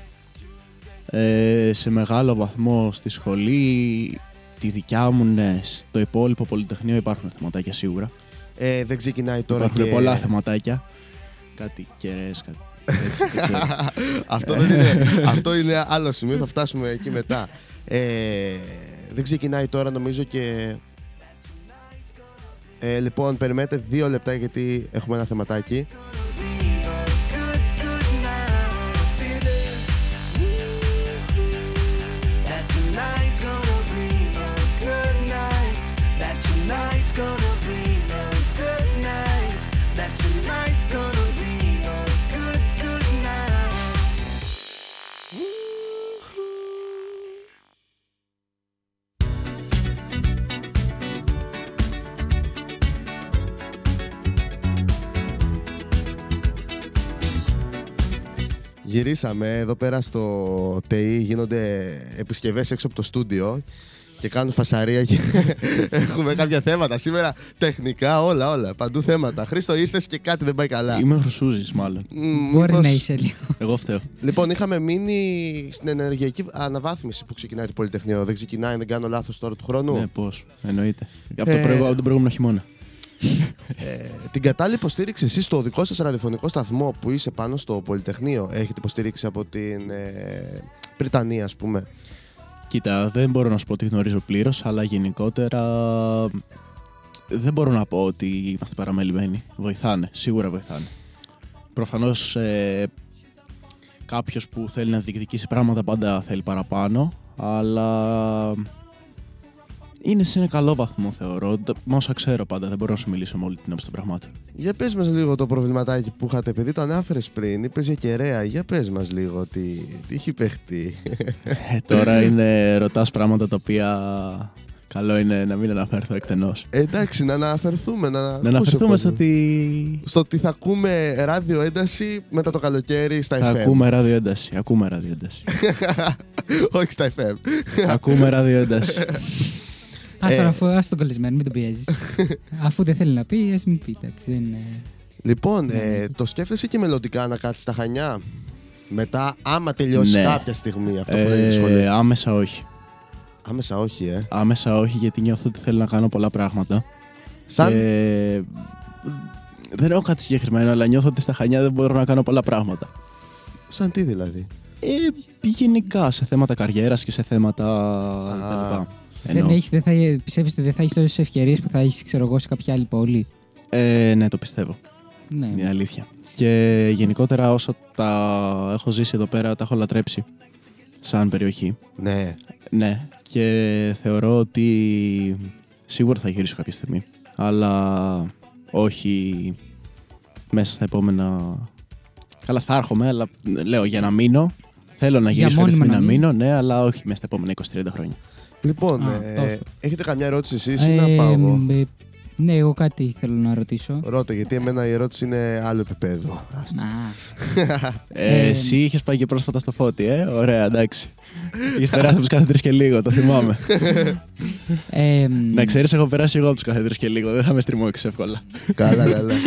Ε, σε μεγάλο βαθμό στη σχολή, τη δικιά μου, ναι. Στο υπόλοιπο Πολυτεχνείο υπάρχουν θεματάκια σίγουρα. Ε, δεν ξεκινάει τώρα υπάρχουν και... πολλά θεματάκια. Κάτι κεραίες, κάτι τέτοιο, δεν ξέρω. Αυτό, δεν είναι, αυτό είναι άλλο σημείο, θα φτάσουμε εκεί μετά. Ε, δεν ξεκινάει τώρα νομίζω και... Ε, λοιπόν, περιμένετε δύο λεπτά γιατί έχουμε ένα θεματάκι. Γυρίσαμε εδώ πέρα στο ΤΕΙ, γίνονται επισκευές έξω από το στούντιο και κάνουν φασαρία και έχουμε κάποια θέματα σήμερα. Τεχνικά, όλα, όλα. Παντού θέματα. Χρήστο, ήρθες και κάτι δεν πάει καλά. Είμαι χρυσούζης, μάλλον. Μ, Μπορεί μήπως- να είσαι λίγο. Εγώ φταίω. Λοιπόν, είχαμε μείνει στην ενεργειακή αναβάθμιση που ξεκινάει το Πολυτεχνείο. Δεν ξεκινάει, δεν κάνω λάθος τώρα του χρόνου; Ναι, πώς. Εννοείται. Από, Ε, το προηγου- από τον προηγούμενο χειμώνα. Ε, την κατάλληλη υποστήριξη εσείς στο δικό σας ραδιοφωνικό σταθμό που είσαι πάνω στο Πολυτεχνείο έχετε υποστήριξη από την ε, Βρυτανία, ας πούμε; Κοίτα, δεν μπορώ να σου πω ότι γνωρίζω πλήρως, αλλά γενικότερα δεν μπορώ να πω ότι είμαστε παραμελημένοι. Βοηθάνε, σίγουρα βοηθάνε. Προφανώς ε, κάποιος που θέλει να διεκδικήσει πράγματα πάντα θέλει παραπάνω, αλλά είναι σε ένα καλό βαθμό θεωρώ. Τα- Με όσα ξέρω πάντα, δεν μπορώ να σου μιλήσω με όλη την άποψη των πραγμάτων. Για πες μας λίγο το προβληματάκι που είχατε, επειδή το ανάφερες πριν, είπες για κεραία. Για πες μας λίγο τι, τι έχει παιχτεί. Ε, τώρα είναι, ρωτάς πράγματα τα οποία καλό είναι να μην αναφέρθω εκτενώς. Ε, εντάξει, να αναφερθούμε. Να, Να ακούσει ο αναφερθούμε στο κόσμος. ότι Στο ότι θα ακούμε ράδιο ένταση μετά το καλοκαίρι στα θα FM. ακούμε ραδιοένταση. Ακούμε ραδιοένταση. Όχι στα FM. ακούμε ραδιοένταση. Ας, Ε. αφού, ας τον καλεσμένο, μην τον πιέζεις. αφού δεν θέλει να πει, ας μην πει. Εντάξει, δεν είναι... Λοιπόν, ε, το σκέφτεσαι και μελλοντικά να κάτσεις στα χανιά; Μετά, άμα τελειώσει Ναι. κάποια στιγμή αυτό που έγινε στο Ε, σχολείο. άμεσα όχι. Άμεσα όχι, ε. Άμεσα όχι γιατί νιώθω ότι θέλω να κάνω πολλά πράγματα. Σαν. Και δεν έχω κάτι συγκεκριμένο, αλλά νιώθω ότι στα Χανιά δεν μπορώ να κάνω πολλά πράγματα. Σαν τι δηλαδή; Ε, γενικά σε θέματα καριέρας και σε θέματα Α. λοιπά. Δεν Εννοώ. έχει, δεν θα, πιστεύεις ότι δεν θα έχεις τόσες ευκαιρίες που θα έχεις, ξέρω εγώ, σε κάποια άλλη πόλη; Ε, ναι, το πιστεύω. Ναι. Είναι αλήθεια. Και γενικότερα όσο τα έχω ζήσει εδώ πέρα, τα έχω λατρέψει σαν περιοχή. Ναι. Ναι, και θεωρώ ότι σίγουρα θα γυρίσω κάποια στιγμή. Αλλά όχι μέσα στα επόμενα... Καλά θα έρχομαι, αλλά λέω για να μείνω. Θέλω να Για γυρίσω κάποια μόνιμα στιγμή να να μείνω, ναι, αλλά όχι μέσα στα επόμενα 20-30 χρόνια. Λοιπόν, Α, ε, τόσο. έχετε καμιά ερώτηση εσείς ή Ε, να πάω εγώ; ε, ναι, εγώ κάτι θέλω να ρωτήσω. Ρώτα, γιατί εμένα η ερώτηση είναι άλλο επίπεδο. Άστα. Α, Ε, Ε, εσύ είχες πάει και πρόσφατα στο φώτι, ε; Ωραία, εντάξει. Είχες περάσει από τους καθέτρε και λίγο, το θυμάμαι. ε, να ξέρεις, έχω περάσει εγώ από τους καθέτρε και λίγο. Δεν θα με στριμώξεις εύκολα. καλά, καλά.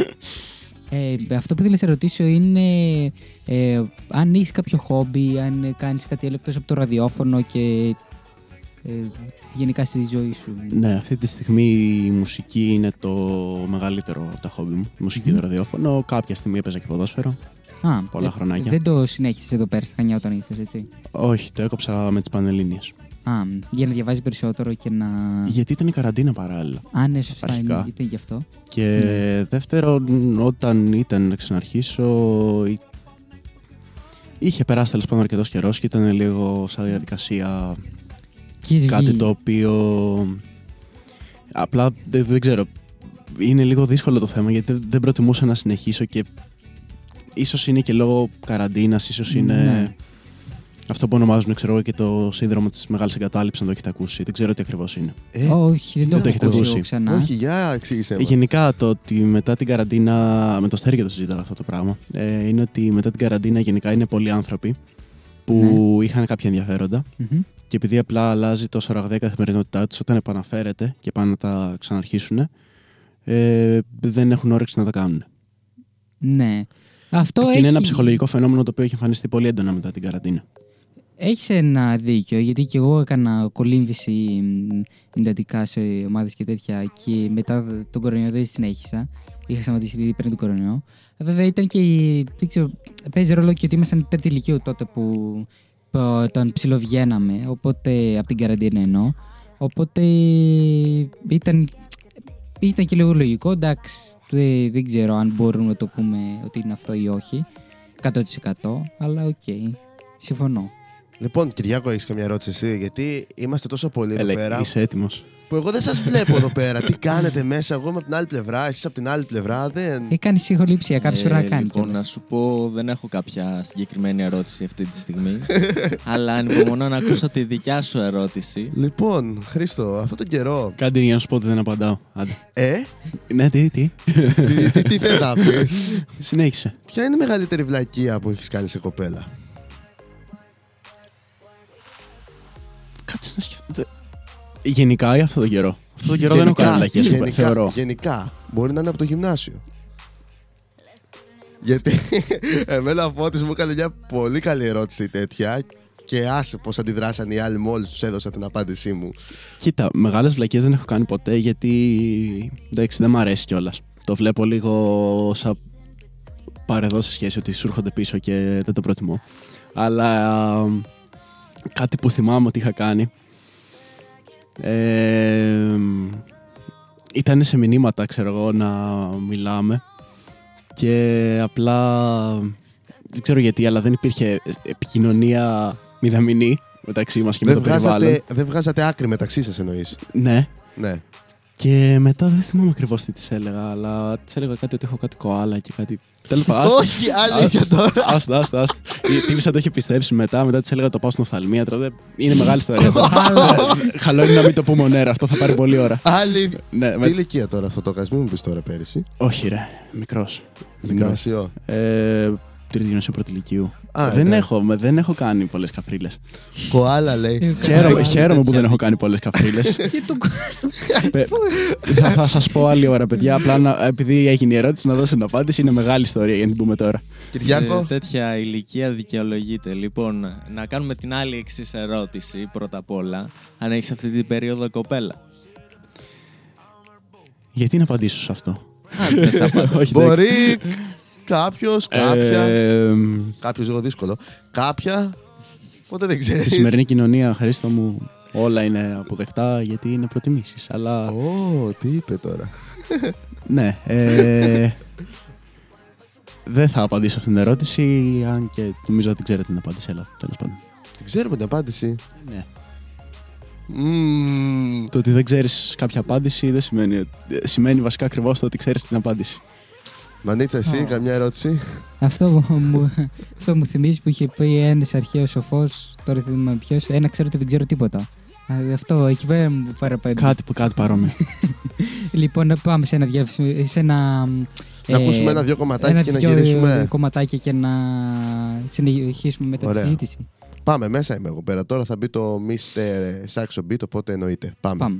Ε, αυτό που ήθελα να σε ρωτήσω είναι ε, αν έχεις κάποιο χόμπι, αν κάνεις κάτι άλλο εκτός από το ραδιόφωνο και ε, γενικά στη ζωή σου. ναι, αυτή τη στιγμή η μουσική είναι το μεγαλύτερο από τα χόμπι μου. Η μουσική Μμμ. το ραδιόφωνο. Κάποια στιγμή έπαιζα και ποδόσφαιρο. Α, πολλά ε, χρονάκια. Δεν το συνέχισες εδώ πέρα στα Χανιά όταν ήρθες, έτσι; Όχι, το έκοψα με τις Πανελλήνιες. Α, για να διαβάζει περισσότερο και να. Γιατί ήταν η καραντίνα παράλληλα. Α, ναι, σωστά, Αρχικά. είναι- ήταν γι' αυτό. Και Ναι. δεύτερον, όταν ήταν να ξαναρχίσω, εί- είχε περάσει τέλος πάντων αρκετός καιρός και ήταν λίγο σαν διαδικασία Και έχει κάτι βγει. το οποίο. Απλά δεν, δεν ξέρω. Είναι λίγο δύσκολο το θέμα γιατί δεν- δεν προτιμούσα να συνεχίσω και ίσως είναι και λόγω καραντίνας, ίσως είναι Ναι. αυτό που ονομάζουν ξέρω εγώ και το σύνδρομο της μεγάλης εγκατάλειψης αν το έχετε ακούσει. Δεν ξέρω τι ακριβώς είναι. Ε, Όχι, δεν το Δεν το έχω έχετε ακούσει ακούσει. εγώ ξανά. όχι, για εξήγησέ Ε, μας. Γενικά το ότι μετά την καραντίνα, με το Στέργιο το συζήταγα αυτό το πράγμα, ε, είναι ότι μετά την καραντίνα γενικά είναι πολλοί άνθρωποι που είχαν κάποια ενδιαφέροντα Μμμ. και επειδή απλά αλλάζει τόσο ραγδαία η καθημερινότητά τους, όταν επαναφέρεται και πάνε να τα ξαναρχίσουν, ε, δεν έχουν όρεξη να τα κάνουν. Ναι. Αυτό και έχει... είναι ένα ψυχολογικό φαινόμενο το οποίο έχει εμφανιστεί πολύ έντονα μετά την καραντίνα. Έχεις ένα δίκιο, γιατί και εγώ έκανα κολύμβηση μ, εντατικά σε ομάδες και τέτοια και μετά τον κορονοϊό δεν συνέχισα. Είχα σταματήσει ήδη πριν τον κορονοϊό. Ε, Βέβαια ήταν και. η- Δεν ξέρω, παίζει ρόλο και ότι ήμασταν τέτοια ηλικίου τότε που, που όταν ψιλοβγαίναμε, οπότε από την καραντίνα εννοώ. Οπότε ήταν, ήταν και λίγο λογικό. Εντάξει, δεν, δεν ξέρω αν μπορούμε να το πούμε ότι είναι αυτό ή όχι. 100% αλλά οκ. Συμφωνώ. Λοιπόν, Κυριάκο, έχεις καμιά ερώτηση εσύ, γιατί είμαστε τόσο πολλοί εδώ Έλα, πέρα. είσαι έτοιμος. Που εγώ δεν σας βλέπω εδώ πέρα. Τι κάνετε μέσα, εγώ είμαι από την άλλη πλευρά, εσείς από την άλλη πλευρά. Δεν... Έχει κάνει συγχολήψια, κάποιο πρέπει να κάνει. λοιπόν, κιόλας. να σου πω, δεν έχω κάποια συγκεκριμένη ερώτηση αυτή τη στιγμή. αλλά ανυπομονώ να ακούσω τη δικιά σου ερώτηση. Λοιπόν, Χρήστο, αυτόν τον καιρό. Κάντε για να σου πω ότι δεν απαντάω. Άντε. Ε, Ναι, τι, τι; τι, τι, τι θες να πεις; Συνέχισε. Ποια είναι η μεγαλύτερη βλακεία που έχεις κάνει σε κοπέλα; Κάτσε να σκεφτώ. Γενικά ή αυτό τον καιρό. Αυτό τον καιρό δεν έχω κάνει βλακίες, γενικά, θεωρώ. γενικά. Μπορεί να είναι από το γυμνάσιο. Γιατί εμένα ο Φώτης μου έκανε μια πολύ καλή ερώτηση τέτοια και άσε πώς αντιδράσαν οι άλλοι μόλις τους έδωσα την απάντησή μου. Κοίτα, μεγάλες βλακίε δεν έχω κάνει ποτέ γιατί. Εντάξει, δεν μ' αρέσει κιόλας. Το βλέπω λίγο σαν παρεδώσει σχέση ότι σου έρχονται πίσω και δεν το προτιμώ. Αλλά α, κάτι που θυμάμαι ότι είχα κάνει. Ε, ήταν σε μηνύματα, ξέρω εγώ, να μιλάμε και απλά δεν ξέρω γιατί, αλλά δεν υπήρχε επικοινωνία μηδαμινή μεταξύ μας και με Δεν το περιβάλλον. βγάζατε, δεν βγάζατε άκρη μεταξύ σας εννοείς; Ναι. Ναι. Και μετά δεν θυμάμαι ακριβώς τι της έλεγα, αλλά της έλεγα κάτι ότι έχω κάτι κοάλα και κάτι. Τέλος πάντων. Όχι, αλήθεια τώρα. Άστα, άστα, άστα. Η τύπησα το είχε πιστέψει μετά, μετά της έλεγα το πάω στον οφθαλμίατρο. Δεν... Είναι μεγάλη ιστορία. Χαλό είναι να μην το πούμε ονέρα, αυτό θα πάρει πολλή ώρα. Άλλη. Ναι, με- Τι ηλικία τώρα αυτό το έκανες, μην μου πεις τώρα πέρυσι; Όχι, ρε. Μικρός. Γυμνάσιο. Ε, τρίτης γνωσία πρωτηλικίου. Α, δεν, εντάξει. έχω, με- δεν έχω κάνει πολλές καφρίλες. Κοάλα λέει. χαίρομαι χαίρομαι που δεν έχω κάνει πολλές καφρίλες. Και το θα θα σας πω άλλη ώρα, παιδιά. Απλά να- επειδή έγινε η ερώτηση να δώσω την απάντηση. Είναι μεγάλη ιστορία για να την πούμε τώρα. Κυριάκο. Σε τέτοια ηλικία δικαιολογείται. Λοιπόν, να κάνουμε την άλλη εξής ερώτηση πρώτα απ' όλα. Αν έχεις αυτή την περίοδο κοπέλα. Γιατί να απαντήσω σε αυτό; Αν θες απα- Όχι, εντάξει. Μπορείς κάποιος, κάποια. Ε, Κάποιος λίγο δύσκολο. Κάποια. Ποτέ δεν ξέρεις. στη σημερινή κοινωνία, Χρήστο μου, όλα είναι αποδεκτά γιατί είναι προτιμήσεις. Αλλά Ω, τι είπε τώρα. ναι. Ε, δεν θα απαντήσω αυτήν την ερώτηση, αν και νομίζω ότι ξέρετε την απάντηση, αλλά τέλος πάντων. Δεν ξέρουμε την απάντηση. Ναι. Μμμ. Το ότι δεν ξέρεις κάποια απάντηση δεν σημαίνει. ότι- ε, Σημαίνει βασικά ακριβώς το ότι ξέρεις την απάντηση. Μανίτσα, εσύ, Ω. καμιά ερώτηση; Αυτό που μου, αυτό μου θυμίζει που είχε πει ένας αρχαίος σοφός, τώρα δεν θυμάμαι ποιος, ένα ξέρω ότι δεν ξέρω τίποτα. Α, Αυτό εκεί πέρα μου παραπέμπει. Κάτι, που- κάτι παρόμοιο. Λοιπόν, να πάμε σε ένα διαφημι- σε ένα. Να ε, ακούσουμε ένα-δυο κομματάκια ένα και να δυο γυρίσουμε. κομματάκια και να συνεχίσουμε μετά τη Ωραία. συζήτηση. Πάμε, μέσα είμαι εγώ πέρα. Τώρα θα μπει το Mr. Saxo Beat, οπότε εννοείται. Πάμε. Πάμε.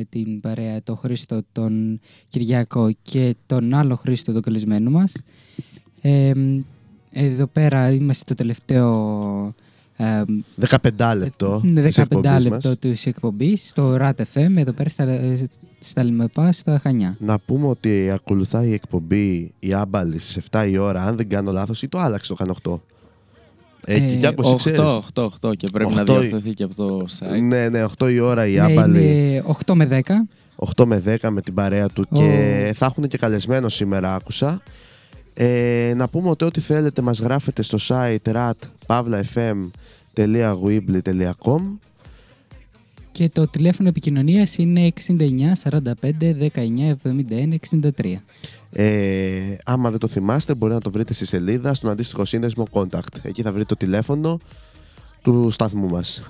Με την παρέα το Χρήστο τον Κυριακό και τον άλλο Χρήστο τον καλεσμένο μας. Ε, εδώ πέρα είμαστε το τελευταίο ε, 15 λεπτό. Ναι, της 15 εκπομπής λεπτό μας. της εκπομπής στο RAT FM, εδώ πέρα στα, στα Λιμεπά, στα Χανιά. Να πούμε ότι ακολουθάει η εκπομπή η Άμπαλη στις 7 η ώρα, αν δεν κάνω λάθος, ή το άλλαξε το κάνω 8. Ε, Ε, Κυριάκος, εσύ ξέρεις. 8, 8, 8 και πρέπει να 8 διορθωθεί και από το site. Ναι, ναι, 8 η ώρα η Ναι, Άμπαλη. είναι 8 με 10. 8 με 10 με την παρέα του Ω. και θα έχουν και καλεσμένο σήμερα άκουσα. Ε, να πούμε ότι ό,τι θέλετε μας γράφετε στο site rat.pavlafm.weebly.com Και το τηλέφωνο επικοινωνίας είναι 69 45 19 71 63. Ε, άμα δεν το θυμάστε μπορεί να το βρείτε στη σελίδα στον αντίστοιχο σύνδεσμο Contact. Εκεί θα βρείτε το τηλέφωνο του σταθμού μας.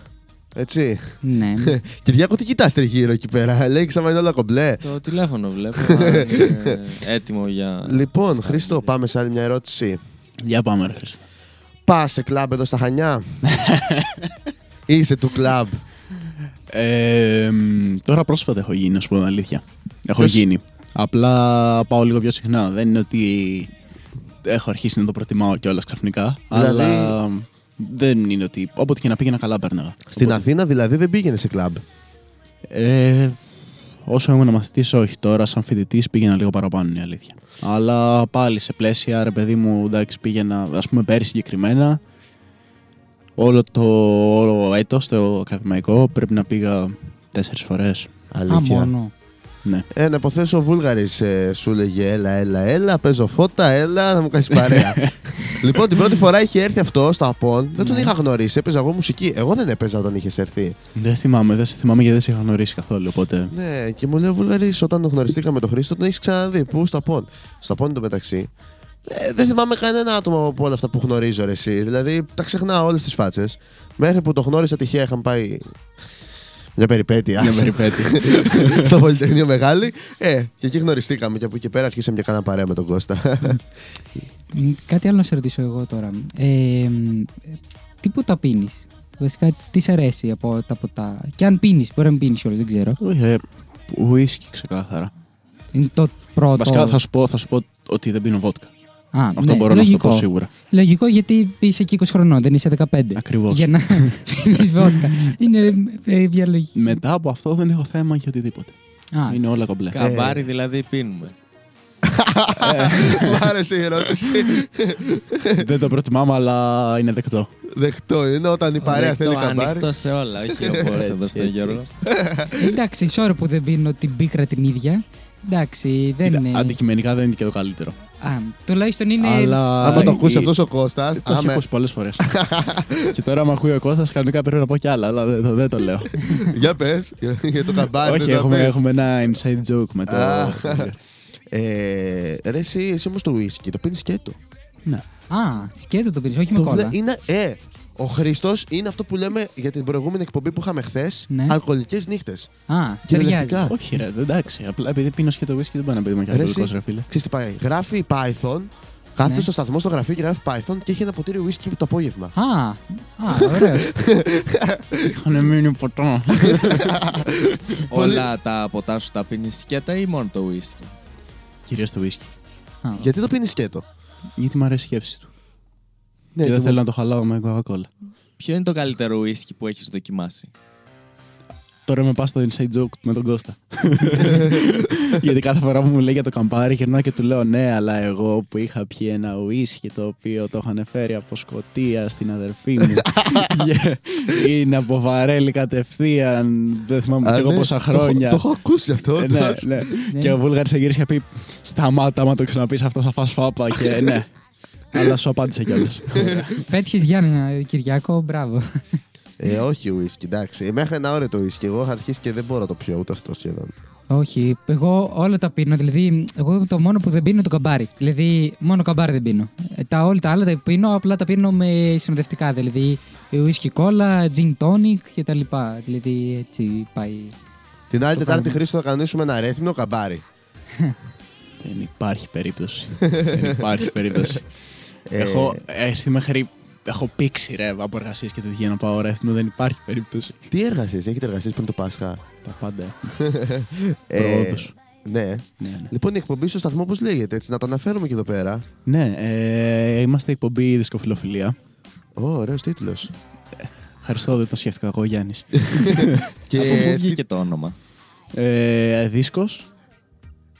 Έτσι. Ναι. Κυριάκο, τι κοιτάς τριγύρω εκεί πέρα; Λέει άμα είναι όλα κομπλέ. Το τηλέφωνο βλέπω. αν είναι έτοιμο για. Λοιπόν, Χρήστο, πάμε σε άλλη μια ερώτηση. Για πάμε, ρε Χρήστο. Πας σε κλαμπ εδώ στα Χανιά. Είσαι του κλαμπ. Ε, μ, τώρα πρόσφατα έχω γίνει, να σου πω την αλήθεια. Έχω Ποιος- γίνει. Απλά πάω λίγο πιο συχνά. Δεν είναι ότι έχω αρχίσει να το προτιμάω κιόλας ξαφνικά. Δηλαδή- Αλλά δεν είναι ότι. Όποτε και να πήγαινα, καλά πέρναγα. Στην Οπότε, Αθήνα δηλαδή δεν πήγαινε σε κλαμπ; Ε, όσο ήμουν μαθητής, όχι. Τώρα, σαν φοιτητής, πήγαινα λίγο παραπάνω, είναι η αλήθεια. Αλλά πάλι σε πλαίσια, ρε παιδί μου, εντάξει, πήγαινα, ας πούμε, πέρυσι συγκεκριμένα. Όλο το όλο έτος, το ακαδημαϊκό, πρέπει να πήγα τέσσερις φορές. Α, Αλήθεια. μόνο. Ναι. Ε, να υποθέσω ο Βούλγαρης σου έλεγε Έλα, έλα, έλα, παίζω φώτα, έλα να μου κάνεις παρέα. λοιπόν, την πρώτη φορά είχε έρθει αυτό στο Απόν, δεν τον Ναι. είχα γνωρίσει. Έπαιζα εγώ μουσική. Εγώ δεν έπαιζα όταν είχες έρθει. Δεν θυμάμαι, δεν σε θυμάμαι γιατί δεν σε είχα γνωρίσει καθόλου. Οπότε. Ναι, και μου λέει ο Βούλγαρης όταν γνωριστήκαμε με τον Χρήστο, τον έχεις ξαναδεί. Πού στο Απόν. Στο Απόν το μεταξύ. Ε, δεν θυμάμαι κανένα άτομο από όλα αυτά που γνωρίζω ρε, εσύ. Δηλαδή τα ξεχνάω όλες τις φάτσες. Μέχρι που το γνώρισα τυχαία είχαν πάει. Μια περιπέτεια. Μια περιπέτεια. στο Πολυτεχνείο Μεγάλη. Ε, και εκεί γνωριστήκαμε και από εκεί και πέρα αρχίσαμε και κάναμε παρέα με τον Κώστα. Μ, Κάτι άλλο να σε ρωτήσω εγώ τώρα. Ε, μ, τι ποτά πίνεις; Βασικά, τι σε αρέσει από τα ποτά; Και αν πίνεις, μπορεί να μην πίνεις όλο, δεν ξέρω. Όχι, ε, ουίσκι ξεκάθαρα. Είναι το πρώτο. Βασικά θα σου, πω, θα σου πω ότι δεν πίνω βότκα. Α, Αυτό ναι, μπορώ να σου το λογικό. πω σίγουρα. Λογικό γιατί είσαι και 20 χρονών, δεν είσαι 15. Ακριβώς. Για να πίνει βότκα. Είναι ε, διαλογική. Μετά από αυτό δεν έχω θέμα για οτιδήποτε. Α, Είναι όλα κομπλέ. Καμπάρι δηλαδή πίνουμε. Μ' άρεσε η ερώτηση. δεν το προτιμάμε, αλλά είναι δεκτό. Δεκτό είναι όταν η παρέα θέλει Ανοιχτό- καμπάρι. Ανοιχτό σε όλα, όχι όπως Έτσι, εδώ στο έτσι, Γιώργο. έτσι. εντάξει, sorry που δεν πίνω την πίκρα την ίδια. Εντάξει, δεν Κοίτα, είναι. Αντικειμενικά δεν είναι και το καλύτερο. Α, τουλάχιστον είναι. Αλλά. Άμα το η- ακούσει αυτός ο Κώστας Το έχει άμα- ακούσει πολλές φορές. και τώρα, άμα ακούει ο Κώστας, κανονικά πρέπει να πω κι άλλα, αλλά δεν, το- δεν το λέω. Για πες, για το καμπάρι. Όχι, δεν το έχουμε, πες. έχουμε ένα inside joke με το. Α. Ε, Ρε, εσύ, εσύ όμως το whisky το πίνει σκέτο. ναι. Α, σκέτο το πίνεις, όχι με Το κόλλα. βλέ- είναι, ε, ο Χρήστος είναι αυτό που λέμε για την προηγούμενη εκπομπή που είχαμε χθες. Ναι. Αλκοολικές νύχτες. Α, ταιριάζει. Κυριολεκτικά. Όχι, ρε, εντάξει. Απλά επειδή πίνω και το whisky δεν πάει να πει με κι Ρε, αλκοολικός, εσύ. ρε φίλε. Ξέρεις τι πάει. Γράφει Python. Κάθεται Ναι. στο σταθμό στο γραφείο και γράφει Python και έχει ένα ποτήρι whisky το απόγευμα. Α, α, ωραίο. Είχαν μείνει ποτό. Όλα τα ποτά σου τα πίνεις σκέτα ή μόνο το whisky; Κυρίως το whisky. Α, Γιατί το πίνεις σκέτο; Γιατί μου αρέσει η σκέψη του. Ναι, και δεν μου- θέλω να το χαλάω με Coca-Cola. Ποιο είναι το καλύτερο whisky που έχεις δοκιμάσει; Τώρα με πας στο inside joke με τον Κώστα. Γιατί κάθε φορά που μου λέει για το καμπάρι, γυρνάω και του λέω ναι, αλλά εγώ που είχα πιει ένα ουίσκι το οποίο το είχαν φέρει από Σκοτία στην αδερφή μου. και είναι από βαρέλι κατευθείαν. Δεν θυμάμαι Α, και εγώ ναι, πόσα το έχω- χρόνια. Το έχω ακούσει αυτό. Ε, ναι, όντως. ναι. Ναι. Και ο Βούλγαρης θα γυρίσει και θα πει: Σταμάτα, άμα το ξαναπείς αυτό θα φας φάπα. Και ναι. Αλλά σου απάντησα κιόλας. Πέτυχες Γιάννη Κυριακό, μπράβο. Ε, όχι whisky, εντάξει. Μέχρι ένα όριο το whisky. Εγώ είχα αρχίσει και δεν μπορώ να το πιω ούτε αυτό σχεδόν. Όχι, εγώ όλα τα πίνω. Δηλαδή, εγώ το μόνο που δεν πίνω είναι το καμπάρι. Δηλαδή, μόνο καμπάρι δεν πίνω. Ε, Τα όλα τα άλλα τα πίνω, απλά τα πίνω με συνοδευτικά. Δηλαδή, whisky cola, gin tonic κτλ. Δηλαδή, έτσι πάει. Την άλλη Το Τετάρτη κάνουμε. Χρήστο θα κανονίσουμε ένα ρέθινο καμπάρι. Δεν υπάρχει περίπτωση. Δεν υπάρχει περίπτωση. Ε, Έχω έρθει μέχρι. Έχω πήξει ρε από εργασίες και τέτοια για να πάω ρέθμο. Δεν υπάρχει περίπτωση. Τι εργασίες, έχετε εργασίες πριν το Πάσχα; Τα πάντα. Ε, Πρόοδος. ναι. Ναι, ναι. Λοιπόν, η εκπομπή στο σταθμό πώς λέγεται, έτσι, να το αναφέρουμε και εδώ πέρα. ναι ε, είμαστε εκπομπή δισκοφιλοφιλία. Ω, ωραίος τίτλος. Ευχαριστώ, δεν το σκέφτηκα εγώ, Γιάννης. και Από πού τι- βγήκε το όνομα; ε, δίσκος,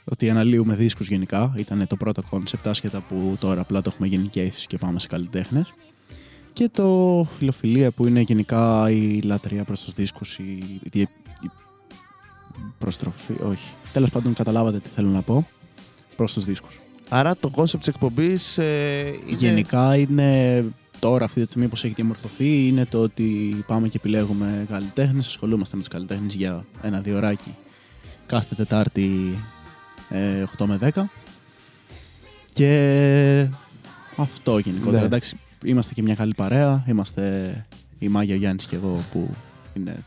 ότι αναλύουμε δίσκους γενικά. Ήταν το πρώτο κόνσεπτ, άσχετα που τώρα απλά το έχουμε γενικεύσει και πάμε σε καλλιτέχνες. Και το φιλοφιλία που είναι γενικά η λατρεία προς τους δίσκους, η, η, η προστροφή, όχι. Τέλος πάντων καταλάβατε τι θέλω να πω, προς τους δίσκους. Άρα το κόνσεπτ της εκπομπής. Ε, είναι... Γενικά είναι τώρα αυτή τη στιγμή πως έχει διαμορφωθεί είναι το ότι πάμε και επιλέγουμε καλλιτέχνες, ασχολούμαστε με τους καλλιτέχνες για ένα-δύο ωράκι κάθε Τετάρτη ε, 8 με 10 και αυτό γενικότερα. Ναι. Εντάξει, είμαστε και μια καλή παρέα, είμαστε η Μάγια, ο Γιάννης και εγώ που είναι,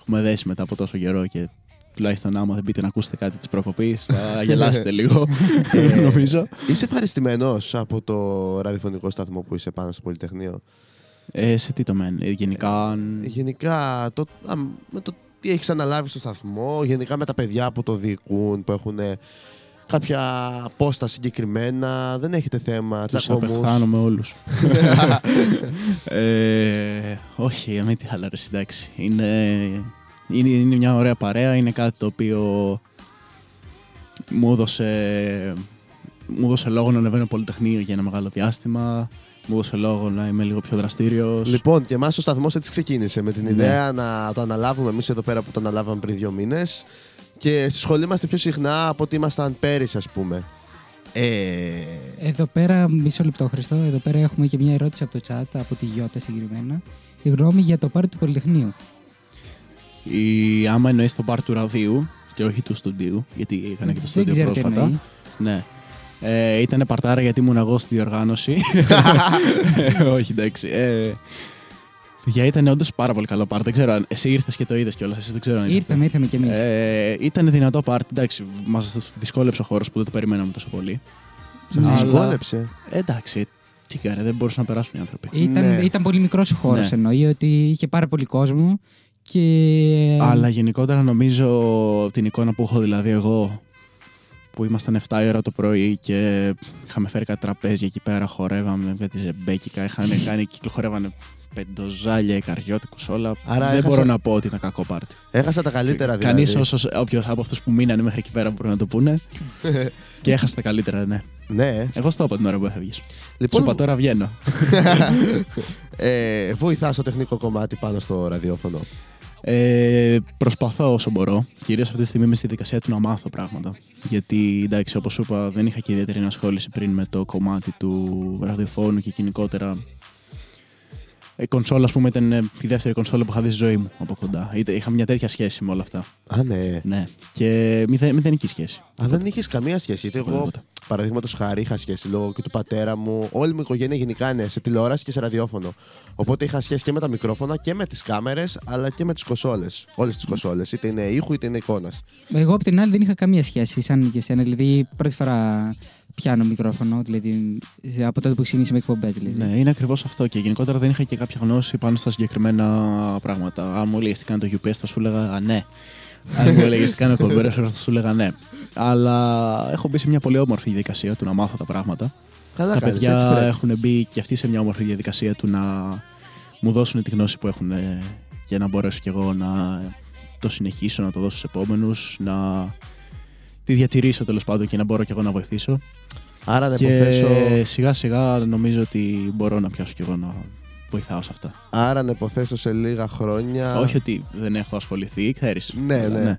έχουμε δέσει μετά από τόσο καιρό και τουλάχιστον άμα δεν πείτε να ακούσετε κάτι της προκοπής θα γελάσετε λίγο Ε, νομίζω. Είσαι ευχαριστημένος από το ραδιοφωνικό σταθμό που είσαι πάνω στο Πολυτεχνείο; Ε, σε τι το μεν, ε, γενικά αν- Γενικά, το, α, με το τι έχεις αναλάβει στο σταθμό, γενικά με τα παιδιά που το διοικούν, που έχουν κάποια απόσταση συγκεκριμένα. Δεν έχετε θέμα Τους τσακωμούς; απεχθάνομαι όλους. ε, όχι, με τι άλλα ρε, εντάξει. Είναι, είναι, είναι μια ωραία παρέα, είναι κάτι το οποίο μου έδωσε, μου έδωσε λόγο να ανεβαίνω πολυτεχνείο για ένα μεγάλο διάστημα. Μου έδωσε λόγο να είμαι λίγο πιο δραστήριος. Λοιπόν, και εμάς ο σταθμός έτσι ξεκίνησε με την Ναι. ιδέα να το αναλάβουμε εμείς εδώ πέρα που το αναλάβαμε πριν δύο μήνες. Και στη σχολή είμαστε πιο συχνά από ότι ήμασταν πέρυσι, ας πούμε. Ε, Εδώ πέρα, μισό λεπτό Χριστό, εδώ πέρα έχουμε και μια ερώτηση από το chat, από τη Γιώτα συγκεκριμένα. Η γνώμη για το πάρτι του Πολυτεχνείου. Η, άμα εννοείς το πάρ του ραδίου και όχι του στούντιου, γιατί είχαν και το Δεν στούντιο ξέρω τι πρόσφατα. εννοεί. Ναι. Ε, ήταν παρτάρα γιατί ήμουν εγώ στη διοργάνωση. όχι, εντάξει. Ε, για ήταν όντως πάρα πολύ καλό πάρτι. Δεν ξέρω αν εσύ ήρθες και το είδες κιόλας. Εσύ δεν ξέρω αν Ήρθαμε, ήρθαμε κι εμείς. Ε, ήταν δυνατό πάρτι. Εντάξει, μας δυσκόλεψε ο χώρος που δεν το περιμέναμε τόσο πολύ. Σας Αλλά- δυσκόλεψε; Ε, εντάξει, τι κάνε, δεν μπορούσαν να περάσουν οι άνθρωποι. Ήταν, ναι. ήταν πολύ μικρός ο χώρος, Ναι. εννοεί ότι είχε πάρα πολύ κόσμο και. Αλλά γενικότερα νομίζω την εικόνα που έχω δηλαδή εγώ που ήμασταν 7 η ώρα το πρωί και είχαμε φέρει κάτι τραπέζια εκεί πέρα, χορεύαμε κάτι ζεμπέκικα, είχαν κάνει κύκλο, χορεύανε πεντοζάλια, καριώτικους όλα. Άρα δεν έχασα- μπορώ να πω ότι ήταν κακό πάρτι. Έχασα τα καλύτερα δηλαδή. Κανείς όποιος από αυτούς που μείνανε μέχρι εκεί πέρα μπορεί να το πούνε. και έχασε τα καλύτερα, ναι. Ναι. Εγώ στο είπα την ώρα που έφευγε. Λοιπόν, Σου είπα τώρα βγαίνω. ε, βοηθά στο τεχνικό κομμάτι πάνω στο ραδιόφωνο. Ε, προσπαθώ όσο μπορώ. Κυρίως αυτή τη στιγμή είμαι στη δικασία του να μάθω πράγματα. Γιατί εντάξει, όπως σου είπα, δεν είχα και ιδιαίτερη ενασχόληση πριν με το κομμάτι του ραδιοφώνου και γενικότερα. Η κονσόλα, ας πούμε, ήταν ε, η δεύτερη κονσόλα που είχα δει στη ζωή μου από κοντά. Είτε- Είχα μια τέτοια σχέση με όλα αυτά. Α, ναι. Ναι. Και μηδε, μηδενική σχέση. Α, δεν είχες καμία σχέση. Γιατί εγώ, Τίποτα. παραδείγματος χάρη, είχα σχέση λόγω και του πατέρα μου. Όλη μου η οικογένεια γενικά είναι σε τηλεόραση και σε ραδιόφωνο. Οπότε είχα σχέση και με τα μικρόφωνα και με τις κάμερες, αλλά και με τις κοσόλε. Όλες τις κοσόλε. Είτε είναι ήχου είτε είναι εικόνας. Εγώ απ' την άλλη δεν είχα καμία σχέση, σαν και εσένα. Δηλαδή, πρώτη φορά πιάνω μικρόφωνο, δηλαδή από τότε που ξεκίνησα με εκπομπές. Δηλαδή. Ναι, είναι ακριβώς αυτό. Και γενικότερα δεν είχα και κάποια γνώση πάνω στα συγκεκριμένα πράγματα. Αν μου έλεγες τι κάνει το UPS, θα σου έλεγα «Α, ναι. Αν μου έλεγες τι κάνει ο Κολμπέρα, θα σου έλεγα ναι. Αλλά έχω μπει σε μια πολύ όμορφη διαδικασία του να μάθω τα πράγματα. Καλά, τα κάνεις, έτσι παιδιά πρέπει. έχουν μπει και αυτοί σε μια όμορφη διαδικασία του να μου δώσουν τη γνώση που έχουν ε, για να μπορέσω κι εγώ να το συνεχίσω, να το δώσω στους επόμενους, να τη διατηρήσω τέλος πάντων και να μπορώ κι εγώ να βοηθήσω. Άρα να Και υποθέσω, σιγά σιγά νομίζω ότι μπορώ να πιάσω κι εγώ να βοηθάω σε αυτά. άρα να υποθέσω σε λίγα χρόνια. Όχι ότι δεν έχω ασχοληθεί, ξέρεις. Ναι, ναι.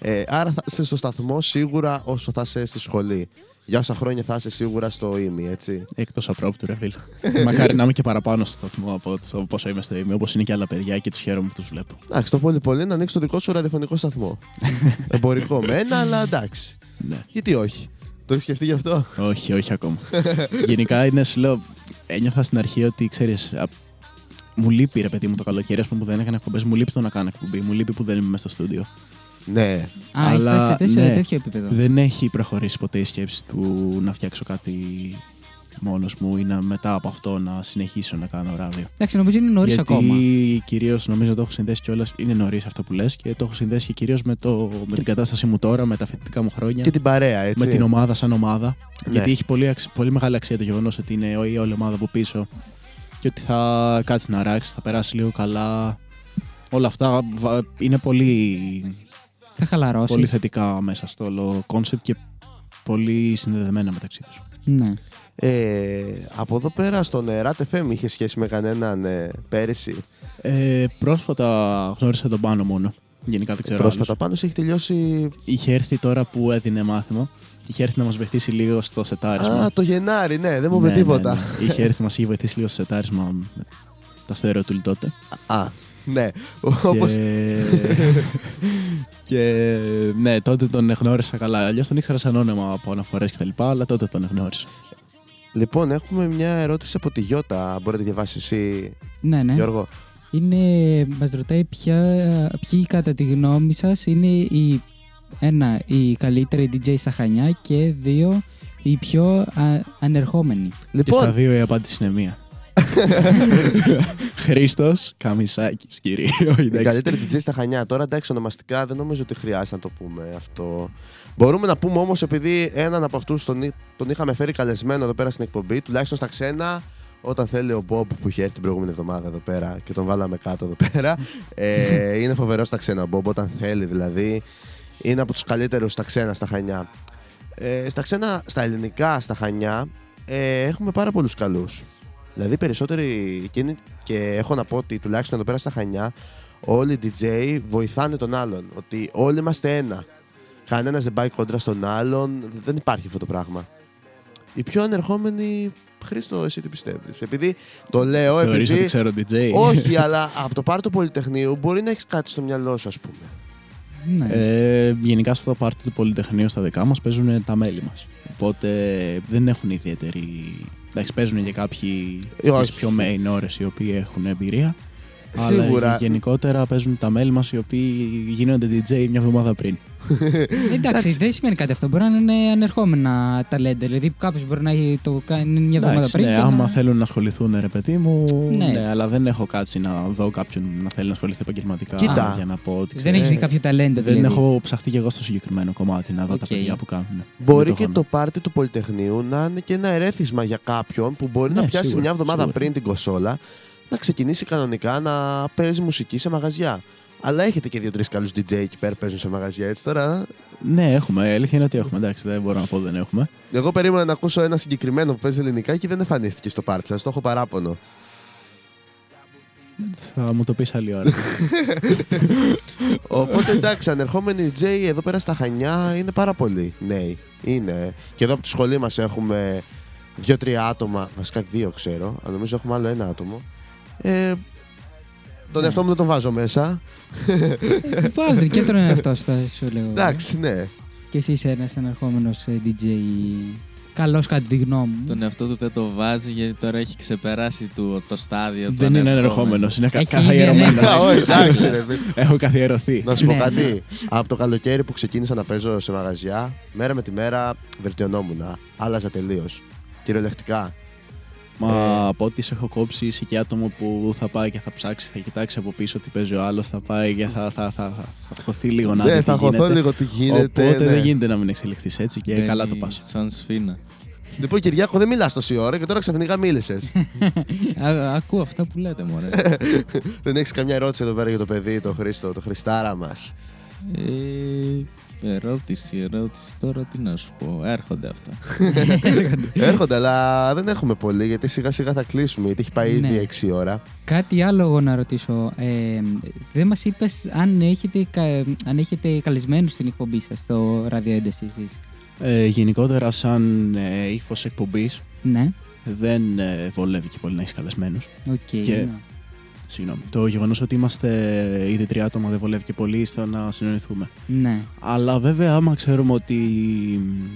Ε, άρα θα είσαι στο σταθμό σίγουρα όσο θα είσαι στη σχολή. Για όσα χρόνια θα είσαι σίγουρα στο ίμι, έτσι. Εκτός απρόπτου, ρε φίλε. Μακάρι να είμαι και παραπάνω στο σταθμό από το πόσο είμαι στο ίμι, όπως είναι και άλλα παιδιά και τους χαίρομαι που τους βλέπω. Εντάξει, το πολύ πολύ να ανοίξει το δικό σου ραδιοφωνικό σταθμό. Εμπορικό με ένα, αλλά εντάξει. Ναι. Γιατί όχι; Το έχεις σκεφτεί γι' αυτό; όχι, όχι ακόμα. Γενικά είναι, σου λέω, ένιωθα στην αρχή ότι ξέρεις. Μου λείπει ρε παιδί μου το καλοκαίρι ας πούμε, που δεν έκανα εκπομπές. Μου λείπει το να κάνω εκπομπή. Μου λείπει που δεν είμαι μέσα στο στούντιο. Ναι. Α, Αλλά, Αλλά, σε ναι. τέτοιο επίπεδο. Δεν έχει προχωρήσει ποτέ η σκέψη του να φτιάξω κάτι μόνος μου ή να μετά από αυτό να συνεχίσω να κάνω ράδιο. Εντάξει, νομίζω είναι νωρίς Γιατί ακόμα. κυρίως νομίζω το έχω συνδέσει κιόλα. Είναι νωρίς αυτό που λες και το έχω συνδέσει και κυρίως με, το, με την κατάστασή μου τώρα, με τα φοιτητικά μου χρόνια. Και την παρέα, έτσι. με την ομάδα σαν ομάδα. Ναι. Γιατί έχει πολύ, αξ- πολύ μεγάλη αξία το γεγονός ότι είναι η όλη ομάδα από πίσω και ότι θα κάτσει να ράξει, θα περάσει λίγο καλά. Όλα αυτά βα- είναι πολύ, Θα χαλαρώσει. πολύ θετικά μέσα στο όλο κόνσεπτ και πολύ συνδεδεμένα μεταξύ τους. Ναι. Ε, από εδώ πέρα στον ε, RAT FM είχε σχέση με κανέναν ε, πέρυσι; Ε, πρόσφατα γνώρισα τον πάνω μόνο. Γενικά δεν ξέρω. Πρόσφατα άλλους. πάνω σε έχει τελειώσει. Είχε έρθει τώρα που έδινε μάθημα. Είχε έρθει να μας βοηθήσει λίγο στο σετάρισμα. Α, το Γενάρη, ναι, δεν μου είπε Ναι, τίποτα. ναι, ναι. Είχε έρθει, μας είχε βοηθήσει λίγο στο σετάρισμα με τα στερεοτούλη τότε. Α, ναι. Όπως... Και... και ναι, τότε τον γνώρισα καλά. Αλλιώς τον ήξερα σαν όνομα από αναφορές κτλ. Αλλά τότε τον γνώρισα. Λοιπόν, έχουμε μια ερώτηση από τη Γιώτα. Μπορείτε να διαβάσεις εσύ, Ναι, ναι. Γιώργο; Είναι, μας ρωτάει ποια, ποιοι κατά τη γνώμη σας είναι οι, ένα, οι καλύτεροι DJ στα Χανιά και δύο, οι πιο α, ανερχόμενοι. Και στα Λοιπόν, δύο η απάντηση είναι μία. Χρήστος Καμισάκης, κύριε. Όχι, Η εντάξει. καλύτερη DJ στα Χανιά. Τώρα εντάξει, ονομαστικά δεν νομίζω ότι χρειάζεται να το πούμε αυτό. Μπορούμε να πούμε όμως, επειδή έναν από αυτούς τον, εί- τον είχαμε φέρει καλεσμένο εδώ πέρα στην εκπομπή, τουλάχιστον στα ξένα, όταν θέλει ο Μπομπ που είχε έρθει την προηγούμενη εβδομάδα εδώ πέρα και τον βάλαμε κάτω εδώ πέρα. ε, είναι φοβερός στα ξένα ο Μπομπ, όταν θέλει δηλαδή. Είναι από τους καλύτερους στα ξένα στα Χανιά. Ε, στα ξένα, στα ελληνικά, στα Χανιά, ε, έχουμε πάρα πολλούς καλούς. Δηλαδή περισσότεροι εκείνοι και έχω να πω ότι τουλάχιστον εδώ πέρα στα Χανιά όλοι οι DJ βοηθάνε τον άλλον. Ότι όλοι είμαστε ένα. Κανένας δεν πάει κόντρα στον άλλον. Δεν υπάρχει αυτό το πράγμα. Οι πιο ανερχόμενοι. Χρήστο, εσύ τι πιστεύεις; Επειδή το λέω, Θεωρείς επειδή. ότι ξέρω DJ. Όχι, αλλά από το πάρτι του Πολυτεχνείου μπορεί να έχεις κάτι στο μυαλό σου, ας πούμε. Ναι. Ε, γενικά στο πάρτι του Πολυτεχνείου στα δικά μας παίζουν τα μέλη μας. Οπότε δεν έχουν ιδιαίτερη... Εντάξει, παίζουν και κάποιοι Ε, όχι. στις πιο main ώρες οι οποίοι έχουν εμπειρία. Σίγουρα. Αλλά γενικότερα παίζουν τα μέλη μας οι οποίοι γίνονται DJ μια εβδομάδα πριν. Εντάξει, δεν σημαίνει κάτι αυτό. Μπορεί να είναι ανερχόμενα ταλέντα. Δηλαδή κάποιος μπορεί να έχει το κάνει μια εβδομάδα Εντάξει, πριν. ναι, και άμα να... θέλουν να ασχοληθούν, ρε παιδί μου, Ναι. ναι. αλλά δεν έχω κάτσει να δω κάποιον να θέλει να ασχοληθεί επαγγελματικά Κοίτα. για να πω ότι Δεν ξέρεις, έχεις δει κάποιο ταλέντο. δεν δηλαδή. έχω ψαχτεί και εγώ στο συγκεκριμένο κομμάτι να δω τα Οκ. παιδιά που κάνουν. Μπορεί Δεν και έχω, το πάρτι του Πολυτεχνείου να είναι και ένα ερέθισμα για κάποιον που μπορεί να Ναι, πιάσει σίγουρα, μια εβδομάδα σίγουρα. πριν την κονσόλα να ξεκινήσει κανονικά να παίζει μουσική σε μαγαζιά. Αλλά έχετε και δύο-τρεις καλούς DJ εκεί πέρα που παίζουν σε μαγαζιά έτσι τώρα. Ναι, έχουμε. Η αλήθεια είναι ότι έχουμε. Εντάξει, δεν μπορώ να πω δεν έχουμε. Εγώ περίμενα να ακούσω ένα συγκεκριμένο που παίζει ελληνικά και δεν εμφανίστηκε στο πάρτι σας. Το έχω παράπονο. Θα μου το πεις άλλη ώρα. Οπότε εντάξει, ανερχόμενοι DJ εδώ πέρα στα Χανιά είναι πάρα πολλοί νέοι. Είναι. Και εδώ από τη σχολή μας έχουμε δύο-τρία άτομα, βασικά δύο ξέρω, αλλά νομίζω έχουμε άλλο ένα άτομο. Ε, τον Ναι. εαυτό μου δεν τον βάζω μέσα. Βάλτε και τον εαυτό σου, θα σου λέω. Εντάξει, ναι. Και εσύ είσαι ένας ανερχόμενος DJ. Καλός κατά τη γνώμη μου. Τον εαυτό του δεν το βάζει γιατί τώρα έχει ξεπεράσει του, το στάδιο του. δεν είναι ανερχόμενου. ανερχόμενος, είναι κα- Έχει καθιερωμένος. ήδη Α, όχι, εντάξει, ρε. φίλε. Έχω καθιερωθεί. Να σου πω Ναι, κάτι. Από το καλοκαίρι που ξεκίνησα να παίζω σε μαγαζιά, μέρα με τη μέρα βελτιωνόμουν. Άλλαζα τελείως. Κυριολεκτικά. Μα από ό,τι σε έχω κόψει, είσαι και άτομο που θα πάει και θα ψάξει, θα κοιτάξει από πίσω τι παίζει ο άλλος, θα πάει και θα, θα, θα, θα, θα χωθεί λίγο να δει Ναι, τι θα χωθώ γίνεται. λίγο τι γίνεται. Οπότε ναι. δεν γίνεται να μην εξελιχθείς έτσι και Μπαίνει καλά το πας. Σαν σφίνα. Λοιπόν, Κυριάκο, δεν μιλάς τόση ώρα και τώρα ξαφνικά μίλησες. Α, ακούω αυτά που λέτε, μωρέ. δεν έχεις καμιά ερώτηση εδώ πέρα για το παιδί, το Χρήστο, το Χριστάρα μας; Ε, ερώτηση, ερώτηση. Τώρα τι να σου πω. Έρχονται αυτά. Έρχονται, αλλά δεν έχουμε πολύ γιατί σιγά σιγά θα κλείσουμε γιατί έχει πάει Ναι. ήδη 6 ώρα. Κάτι άλλο εγώ να ρωτήσω. Ε, δεν μας είπες αν έχετε, κα- αν έχετε καλεσμένους στην εκπομπή σας στο ραδιοένταση εσείς; Ε, γενικότερα, σαν ε, ύφος εκπομπής, Ναι, δεν ε, βολεύει και πολύ να έχεις καλεσμένους. οκ. Και- ναι. Συγγνώμη. Το γεγονός ότι είμαστε ήδη τρία άτομα δεν βολεύει και πολύ στο να συνεννοηθούμε. Ναι, Αλλά βέβαια, άμα ξέρουμε ότι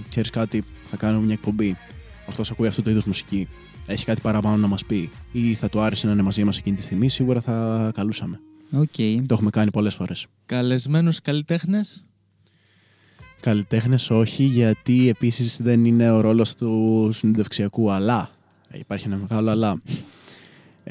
ξέρεις κάτι, θα κάνουμε μια εκπομπή. Αυτός ακούει αυτό το είδος μουσική. Έχει κάτι παραπάνω να μας πει ή θα του άρεσε να είναι μαζί μας εκείνη τη στιγμή, σίγουρα θα καλούσαμε. οκ. Το έχουμε κάνει πολλές φορές. Καλεσμένου καλλιτέχνες; Καλλιτέχνες όχι, γιατί επίσης δεν είναι ο ρόλος του συνεντευξιακού. Αλλά. Υπάρχει ένα μεγάλο αλλά.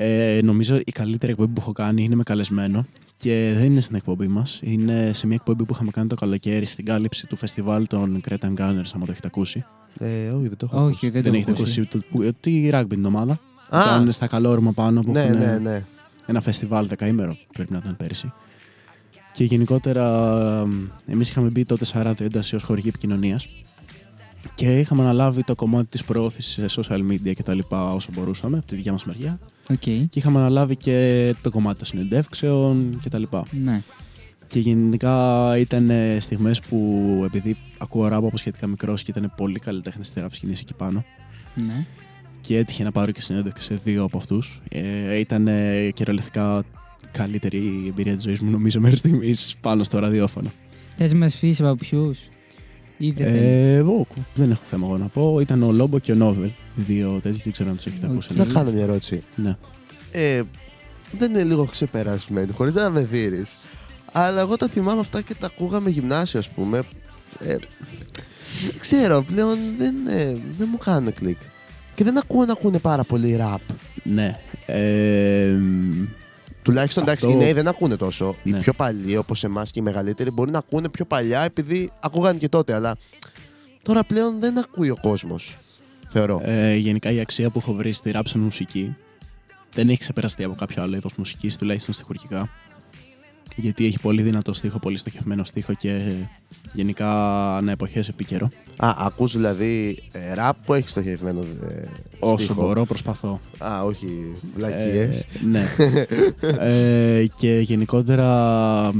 Ε, νομίζω η καλύτερη εκπομπή που έχω κάνει είναι με καλεσμένο και δεν είναι στην εκπομπή μας. Είναι σε μια εκπομπή που είχαμε κάνει το καλοκαίρι στην κάλυψη του φεστιβάλ των Cretan Gunners, άμα το έχετε ακούσει. Ε, όχι, δεν το έχω Όχι, ακούσει. δεν, δεν το έχετε έχω ακούσει. ακούσει. Το, που- τη rugby την ομάδα. Α. Που κάνουν στα καλόρμα πάνω που Ναι, έχουν ναι, ναι. ένα φεστιβάλ δεκαήμερο πρέπει να ήταν πέρυσι. Και γενικότερα εμείς είχαμε μπει τότε σε ράδιο ένταση ως χορηγή επικοινωνίας και είχαμε αναλάβει το κομμάτι της προώθησης σε social media και τα λοιπά όσο μπορούσαμε από τη δικιά μας μεριά. Οκ, Και είχαμε αναλάβει και το κομμάτι των συνεντεύξεων και τα λοιπά. ναι. Και γενικά ήταν στιγμές που επειδή ακούω ράπ από σχετικά μικρός και ήταν πολλοί καλλιτέχνες στη ράπ σκηνή εκεί πάνω. ναι. Και έτυχε να πάρω και συνέντευξη σε δύο από αυτούς. Ε, ήταν ε, κυριολεκτικά καλύτερη εμπειρία της ζωής μου, νομίζω, μέχρι στιγμής πάνω στο ραδιόφωνο. Θες να μας πεις από ποιους ή δεν θέλεις. Ε, εγώ δεν έχω θέμα εγώ να πω. Ήταν ο Λόμπο και ο Νόβελ. Οι δύο τέτοιοι, δεν ξέρω αν τους έχετε Οκ. ακούσει. Να κάνω μια ερώτηση. Ναι. Ε, δεν είναι λίγο ξεπερασμένη, χωρίς να με δει. Αλλά εγώ τα θυμάμαι αυτά και τα ακούγαμε γυμνάσιο, ας πούμε. Ε, δεν ξέρω, πλέον δεν, ε, δεν μου κάνουν κλικ. Και δεν ακούω να ακούνε πάρα πολύ ραπ. Ναι. Ε, Τουλάχιστον εντάξει, Αυτό- οι νέοι δεν ακούνε τόσο. Οι Ναι. πιο παλιοί, όπως εμάς και οι μεγαλύτεροι, μπορεί να ακούνε πιο παλιά επειδή ακούγαν και τότε. Αλλά τώρα πλέον δεν ακούει ο κόσμος. Θεωρώ. ε, γενικά η αξία που έχω βρει στη rap σαν μουσική δεν έχει ξεπεραστεί από κάποιο άλλο είδος μουσικής, τουλάχιστον στοιχουργικά. Γιατί έχει πολύ δυνατό στίχο, πολύ στοχευμένο στίχο και γενικά ανά εποχές επίκαιρο. Α, ακούς δηλαδή ε, ραπ που έχει στοχευμένο ε, Όσο στίχο; μπορώ, προσπαθώ. Α, όχι βλακίες. Ε, ναι. ε, και γενικότερα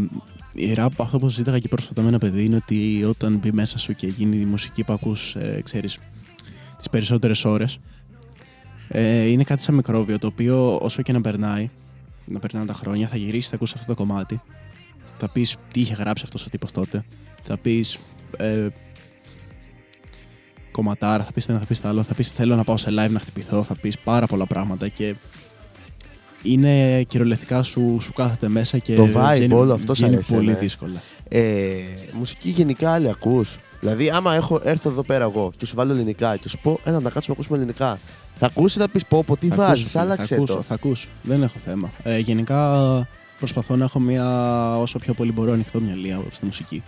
η rap, αυτό που συζήταγα και πρόσφατα με ένα παιδί είναι ότι όταν μπει μέσα σου και γίνει η μουσική που ακούς, ε, ξέρεις, τις περισσότερες ώρες, ε, είναι κάτι σαν μικρόβιο το οποίο όσο και να περνάει, να περνάνε τα χρόνια, θα γυρίσει, θα ακούσει αυτό το κομμάτι. Θα πεις τι είχε γράψει αυτός ο τύπος τότε. Θα πεις ε, κομματάρα, θα πεις το ένα, θα πεις το άλλο, θα πεις θέλω να πάω σε live να χτυπηθώ, θα πεις πάρα πολλά πράγματα και είναι κυριολεκτικά σου, σου κάθεται μέσα και Το vibe, βγαίνει- όλο αυτό σ' βγαίνει αρέσει, πολύ ναι. δύσκολα. Ε, μουσική γενικά άλλη ακούς. Δηλαδή, άμα έχω, έρθω εδώ πέρα εγώ και σου βάλω ελληνικά και σου πω, έλα να κάτσουμε να ακούσουμε ελληνικά. Θα ακούσει, θα πεις πω, πω, τι Θα βάζεις, ακούσω, φίλε, άλλαξε θα ακούσω, το. Θα ακούσω, δεν έχω θέμα. Ε, γενικά προσπαθώ να έχω μια όσο πιο πολύ μπορώ ανοιχτό μυαλί στη μουσική.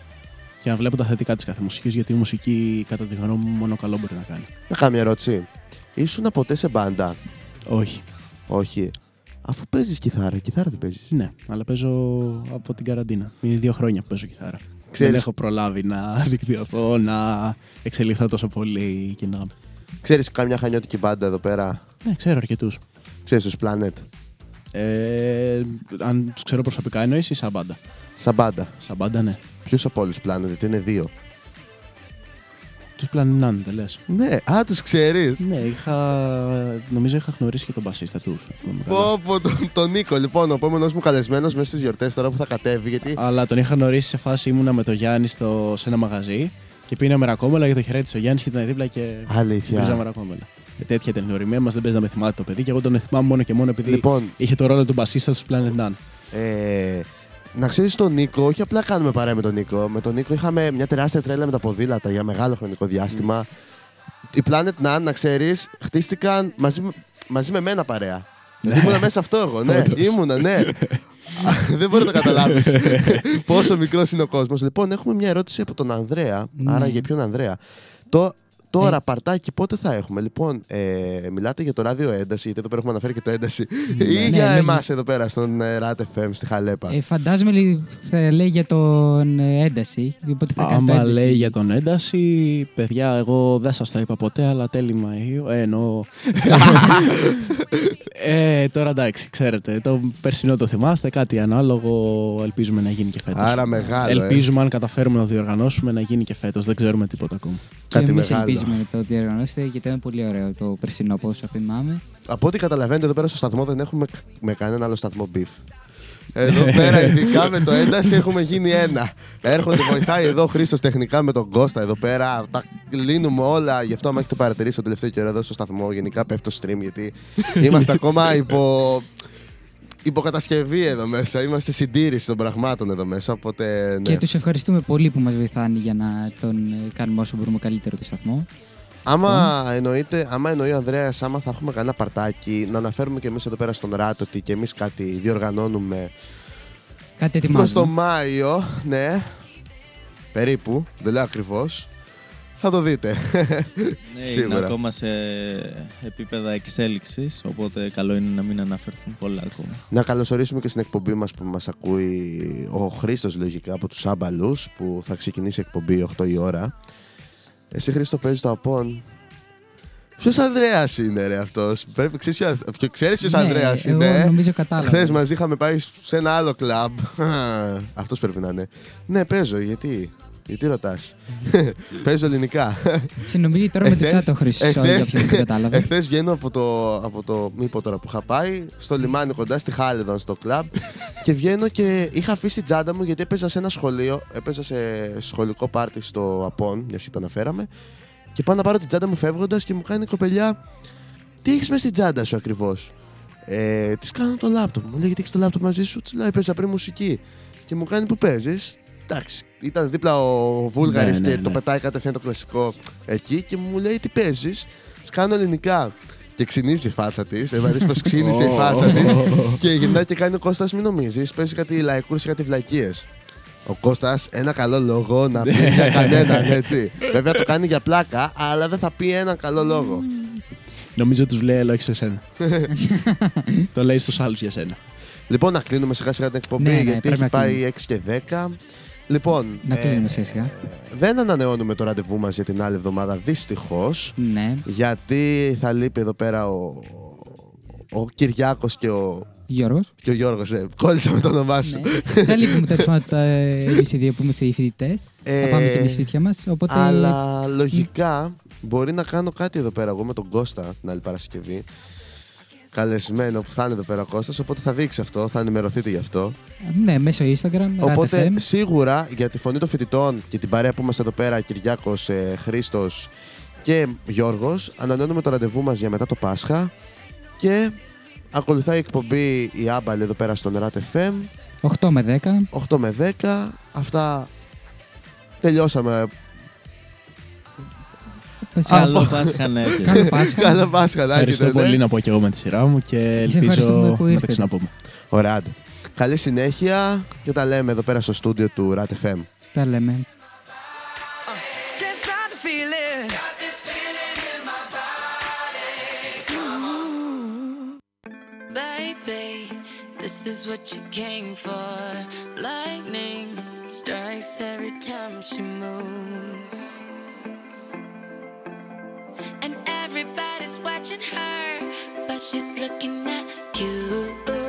Και να βλέπω τα θετικά της κάθε μουσικής, γιατί η μουσική κατά τη γνώμη μου μόνο καλό μπορεί να κάνει. Να κάνω μια ερώτηση. Ήσουν ποτέ σε μπάντα; Όχι. Όχι. Αφού παίζεις κιθάρα, κιθάρα δεν παίζεις; Ναι, αλλά παίζω από την καραντίνα. Είναι δύο χρόνια που παίζω κιθάρα. Ξέρεις- Δεν έχω προλάβει να δικτυωθώ, να εξελιχθώ τόσο πολύ και να. Ξέρεις καμιά χανιώτικη μπάντα εδώ πέρα. Ναι, ξέρω αρκετούς. Ξέρεις τους Planet. Ε, αν τους ξέρω προσωπικά εννοείς ή σαν μπάντα; Σαν μπάντα. Σαν μπάντα, ναι. Ποιου από όλους Planet, γιατί είναι δύο. Τους πλανινάνε, δεν λες. Ναι, α, τους ξέρεις. Ναι, είχα. Νομίζω είχα γνωρίσει και τον μπασίστα τους. αν θυμάμαι καλά. Πω, πω, τον, τον Νίκο, λοιπόν, ο επόμενος μου καλεσμένος μέσα στις γιορτές τώρα που θα κατέβει. Γιατί Αλλά τον είχα γνωρίσει σε φάση ήμουνα με το Γιάννη στο, σε ένα μαγαζί και πίναμε ρακόμελα και το χαιρέτησε ο Γιάννης και ήταν δίπλα και Αλήθεια. παίζαμε ρακόμελα. Ε, τέτοια ήταν η γνωριμία μας, δεν παίζει να με θυμάται το παιδί και εγώ τον θυμάμαι μόνο και μόνο επειδή Λοιπόν. είχε το ρόλο του μπασίστας του Planet None. Ε, να ξέρεις τον Νίκο, όχι απλά κάνουμε παρέα με τον Νίκο. Με τον Νίκο είχαμε μια τεράστια τρέλα με τα ποδήλατα για μεγάλο χρονικό διάστημα. Οι Planet Nan, να ξέρεις, χτίστηκαν μαζί, με- μαζί με μένα παρέα. Δηλαδή ήμουνα μέσα σε αυτό εγώ, ναι. ήμουνα, ναι. Α, Δεν μπορεί να το καταλάβεις πόσο μικρός είναι ο κόσμος. Λοιπόν, έχουμε μια ερώτηση από τον Ανδρέα. Ναι. Άρα για ποιον Ανδρέα. Το, τώρα, παρτάκι, πότε θα έχουμε; Λοιπόν, ε, μιλάτε για το ράδιο ένταση, γιατί εδώ πέρα έχουμε αναφέρει και το ένταση. ή Ναι, για ναι, εμάς εδώ πέρα στον ε, RAT FM στη Χαλέπα. Ε, φαντάζομαι λέει, θα λέει για τον ε, ένταση. Οπότε θα κάνει το Άμα ένταση. λέει για τον ένταση, παιδιά, εγώ δεν σας το είπα ποτέ, αλλά τέλη Μαΐου. Ε, εννοώ. ε, τώρα εντάξει, ξέρετε, το περσινό το θυμάστε, κάτι ανάλογο ελπίζουμε να γίνει και φέτος. Άρα μεγάλο. ε. Ελπίζουμε αν καταφέρουμε να το διοργανώσουμε να γίνει και φέτος, δεν ξέρουμε τίποτα ακόμα. Και Κάτι εμείς μεγάλο. Ελπίζουμε να το διοργανώσετε γιατί ήταν πολύ ωραίο το περσινό από όσο θυμάμαι. Από ό,τι καταλαβαίνετε εδώ πέρα στο σταθμό δεν έχουμε κ- με κανένα άλλο σταθμό beef. Εδώ πέρα, ειδικά με το ένταση, έχουμε γίνει ένα. Έρχονται, βοηθάει εδώ ο Χρήστος τεχνικά με τον Κώστα εδώ πέρα. Τα λύνουμε όλα. Γι' αυτό, άμα έχετε παρατηρήσει το τελευταίο καιρό εδώ στο σταθμό, γενικά πέφτει το stream γιατί είμαστε ακόμα υπό. Υποκατασκευή εδώ μέσα. Είμαστε συντήρηση των πραγμάτων εδώ μέσα. Οπότε. Ναι. Και τους ευχαριστούμε πολύ που μας βοηθάνε για να τον ε, κάνουμε όσο μπορούμε καλύτερο το σταθμό. Άμα, εννοείται, άμα εννοεί ο Ανδρέας, άμα θα έχουμε κανένα παρτάκι, να αναφέρουμε και εμείς εδώ πέρα στον Ράτο ότι και εμείς κάτι διοργανώνουμε Κάτι προς ετοιμάζουμε. το Μάιο, ναι, περίπου, δεν λέω ακριβώς. Θα το δείτε. Ναι, είναι Σίγουρα. ακόμα σε επίπεδα εξέλιξης, οπότε καλό είναι να μην αναφερθούν πολλά ακόμα. Να καλωσορίσουμε και στην εκπομπή μας που μας ακούει ο Χρήστος λογικά από τους Άμπαλους που θα ξεκινήσει η εκπομπή 8 η ώρα. Εσύ Χρήστο παίζεις το Απόν. Ποιος Ανδρέας είναι ρε αυτός; Πρέπει, ξέρεις, ποιος, ποιο- ξέρεις ποιος Ναι, Ανδρέας εγώ είναι; ε; νομίζω κατάλαβα. Χθες μαζί είχαμε πάει σε ένα άλλο κλαμπ. Αυτός πρέπει να είναι. Ναι, παίζω. Γιατί; Γιατί ρωτάς; παίζω ελληνικά. Συνομιλεί τώρα με το Εχθές- chat ο Χρήστος, για εχθές- όποιον δεν κατάλαβε. Εχθές βγαίνω από το, από το. Μη πω τώρα που είχα πάει. Στο λιμάνι κοντά στη Χάλιδον στο κλαμπ. και βγαίνω και είχα αφήσει την τσάντα μου γιατί έπαιζα σε ένα σχολείο. Έπαιζα σε σχολικό πάρτι στο Απόν, μια το αναφέραμε. Και πάω να πάρω την τσάντα μου φεύγοντας και μου κάνει η κοπελιά. Τι έχεις μέσα στην τσάντα σου ακριβώς; Ε, της κάνω το λάπτοπ. Μου λέει γιατί έχεις το λάπτοπ μαζί σου; Της λέω έπαιζα πριν μουσική. Και μου κάνει που παίζεις; Εντάξει, ήταν δίπλα ο Βούλγαρης Ναι, ναι, και ναι. το πετάει κατευθείαν το κλασικό εκεί και μου λέει τι παίζεις; Της κάνω ελληνικά. και ξυνίζει η φάτσα της. Ε, αρέσει πως ξύνησε η φάτσα της. και γυρνάει και κάνει ο Κώστας, μην νομίζεις. Παίζει κάτι λαϊκούρε και κάτι βλακίες. Ο Κώστας ένα καλό λόγο να πει για κανέναν, έτσι. Βέβαια το κάνει για πλάκα, αλλά δεν θα πει έναν καλό λόγο. Νομίζω τους λέει, αλλά όχι σε σένα. το λέει στους άλλους για σένα. Λοιπόν, να κλείνουμε σιγά σιγά την εκπομπή, Ναι, ναι, γιατί πρέπει έχει να πάει 6 και 10. Λοιπόν, Να ε, κλείσουμε σιγά σιγά. δεν ανανεώνουμε το ραντεβού μας για την άλλη εβδομάδα, δυστυχώς. Ναι. Γιατί θα λείπει εδώ πέρα ο, ο Κυριάκος και ο, Γιώργος. και ο Γιώργος. Ε, κόλλησα με το όνομά σου. Ναι. Θα λείπουμε τέλο πάντων τα εμείς οι δύο που είμαστε οι φοιτητές. Ε, Θα πάμε και εμείς σπίτια μας. Οπότε. Αλλά λογικά μπορεί να κάνω κάτι εδώ πέρα εγώ με τον Κώστα την άλλη Παρασκευή. Καλεσμένο που θα είναι εδώ πέρα ο Κώστας, οπότε θα δείξει αυτό, θα ενημερωθείτε γι' αυτό. Ναι, μέσω Instagram. Οπότε RATFM. σίγουρα για τη φωνή των φοιτητών και την παρέα που είμαστε εδώ πέρα, Κυριάκος, ε, Χρήστος και Γιώργος, ανανεώνουμε το ραντεβού μας για μετά το Πάσχα και ακολουθάει η εκπομπή η Άμπαλ εδώ πέρα στον RAT FM, 8 με 10. 8 με 10. Αυτά τελειώσαμε. Καλό Πάσχα να έχετε. Καλό Πάσχα. Καλά Πάσχα, να Ευχαριστώ έχετε, ναι. πολύ να πω και εγώ με τη σειρά μου και ευχαριστούμε ελπίζω που να τα ήρθατε. ξαναπούμε. Ωραία, άντε. Καλή συνέχεια και τα λέμε εδώ πέρα στο στούντιο του RAT FM. Τα λέμε. Can't stop the feeling. Baby, this is what you came for. Lightning strikes every time she moves. Everybody's watching her, but she's looking at you.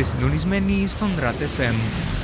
Είστε συντονισμένοι στον RAT FM.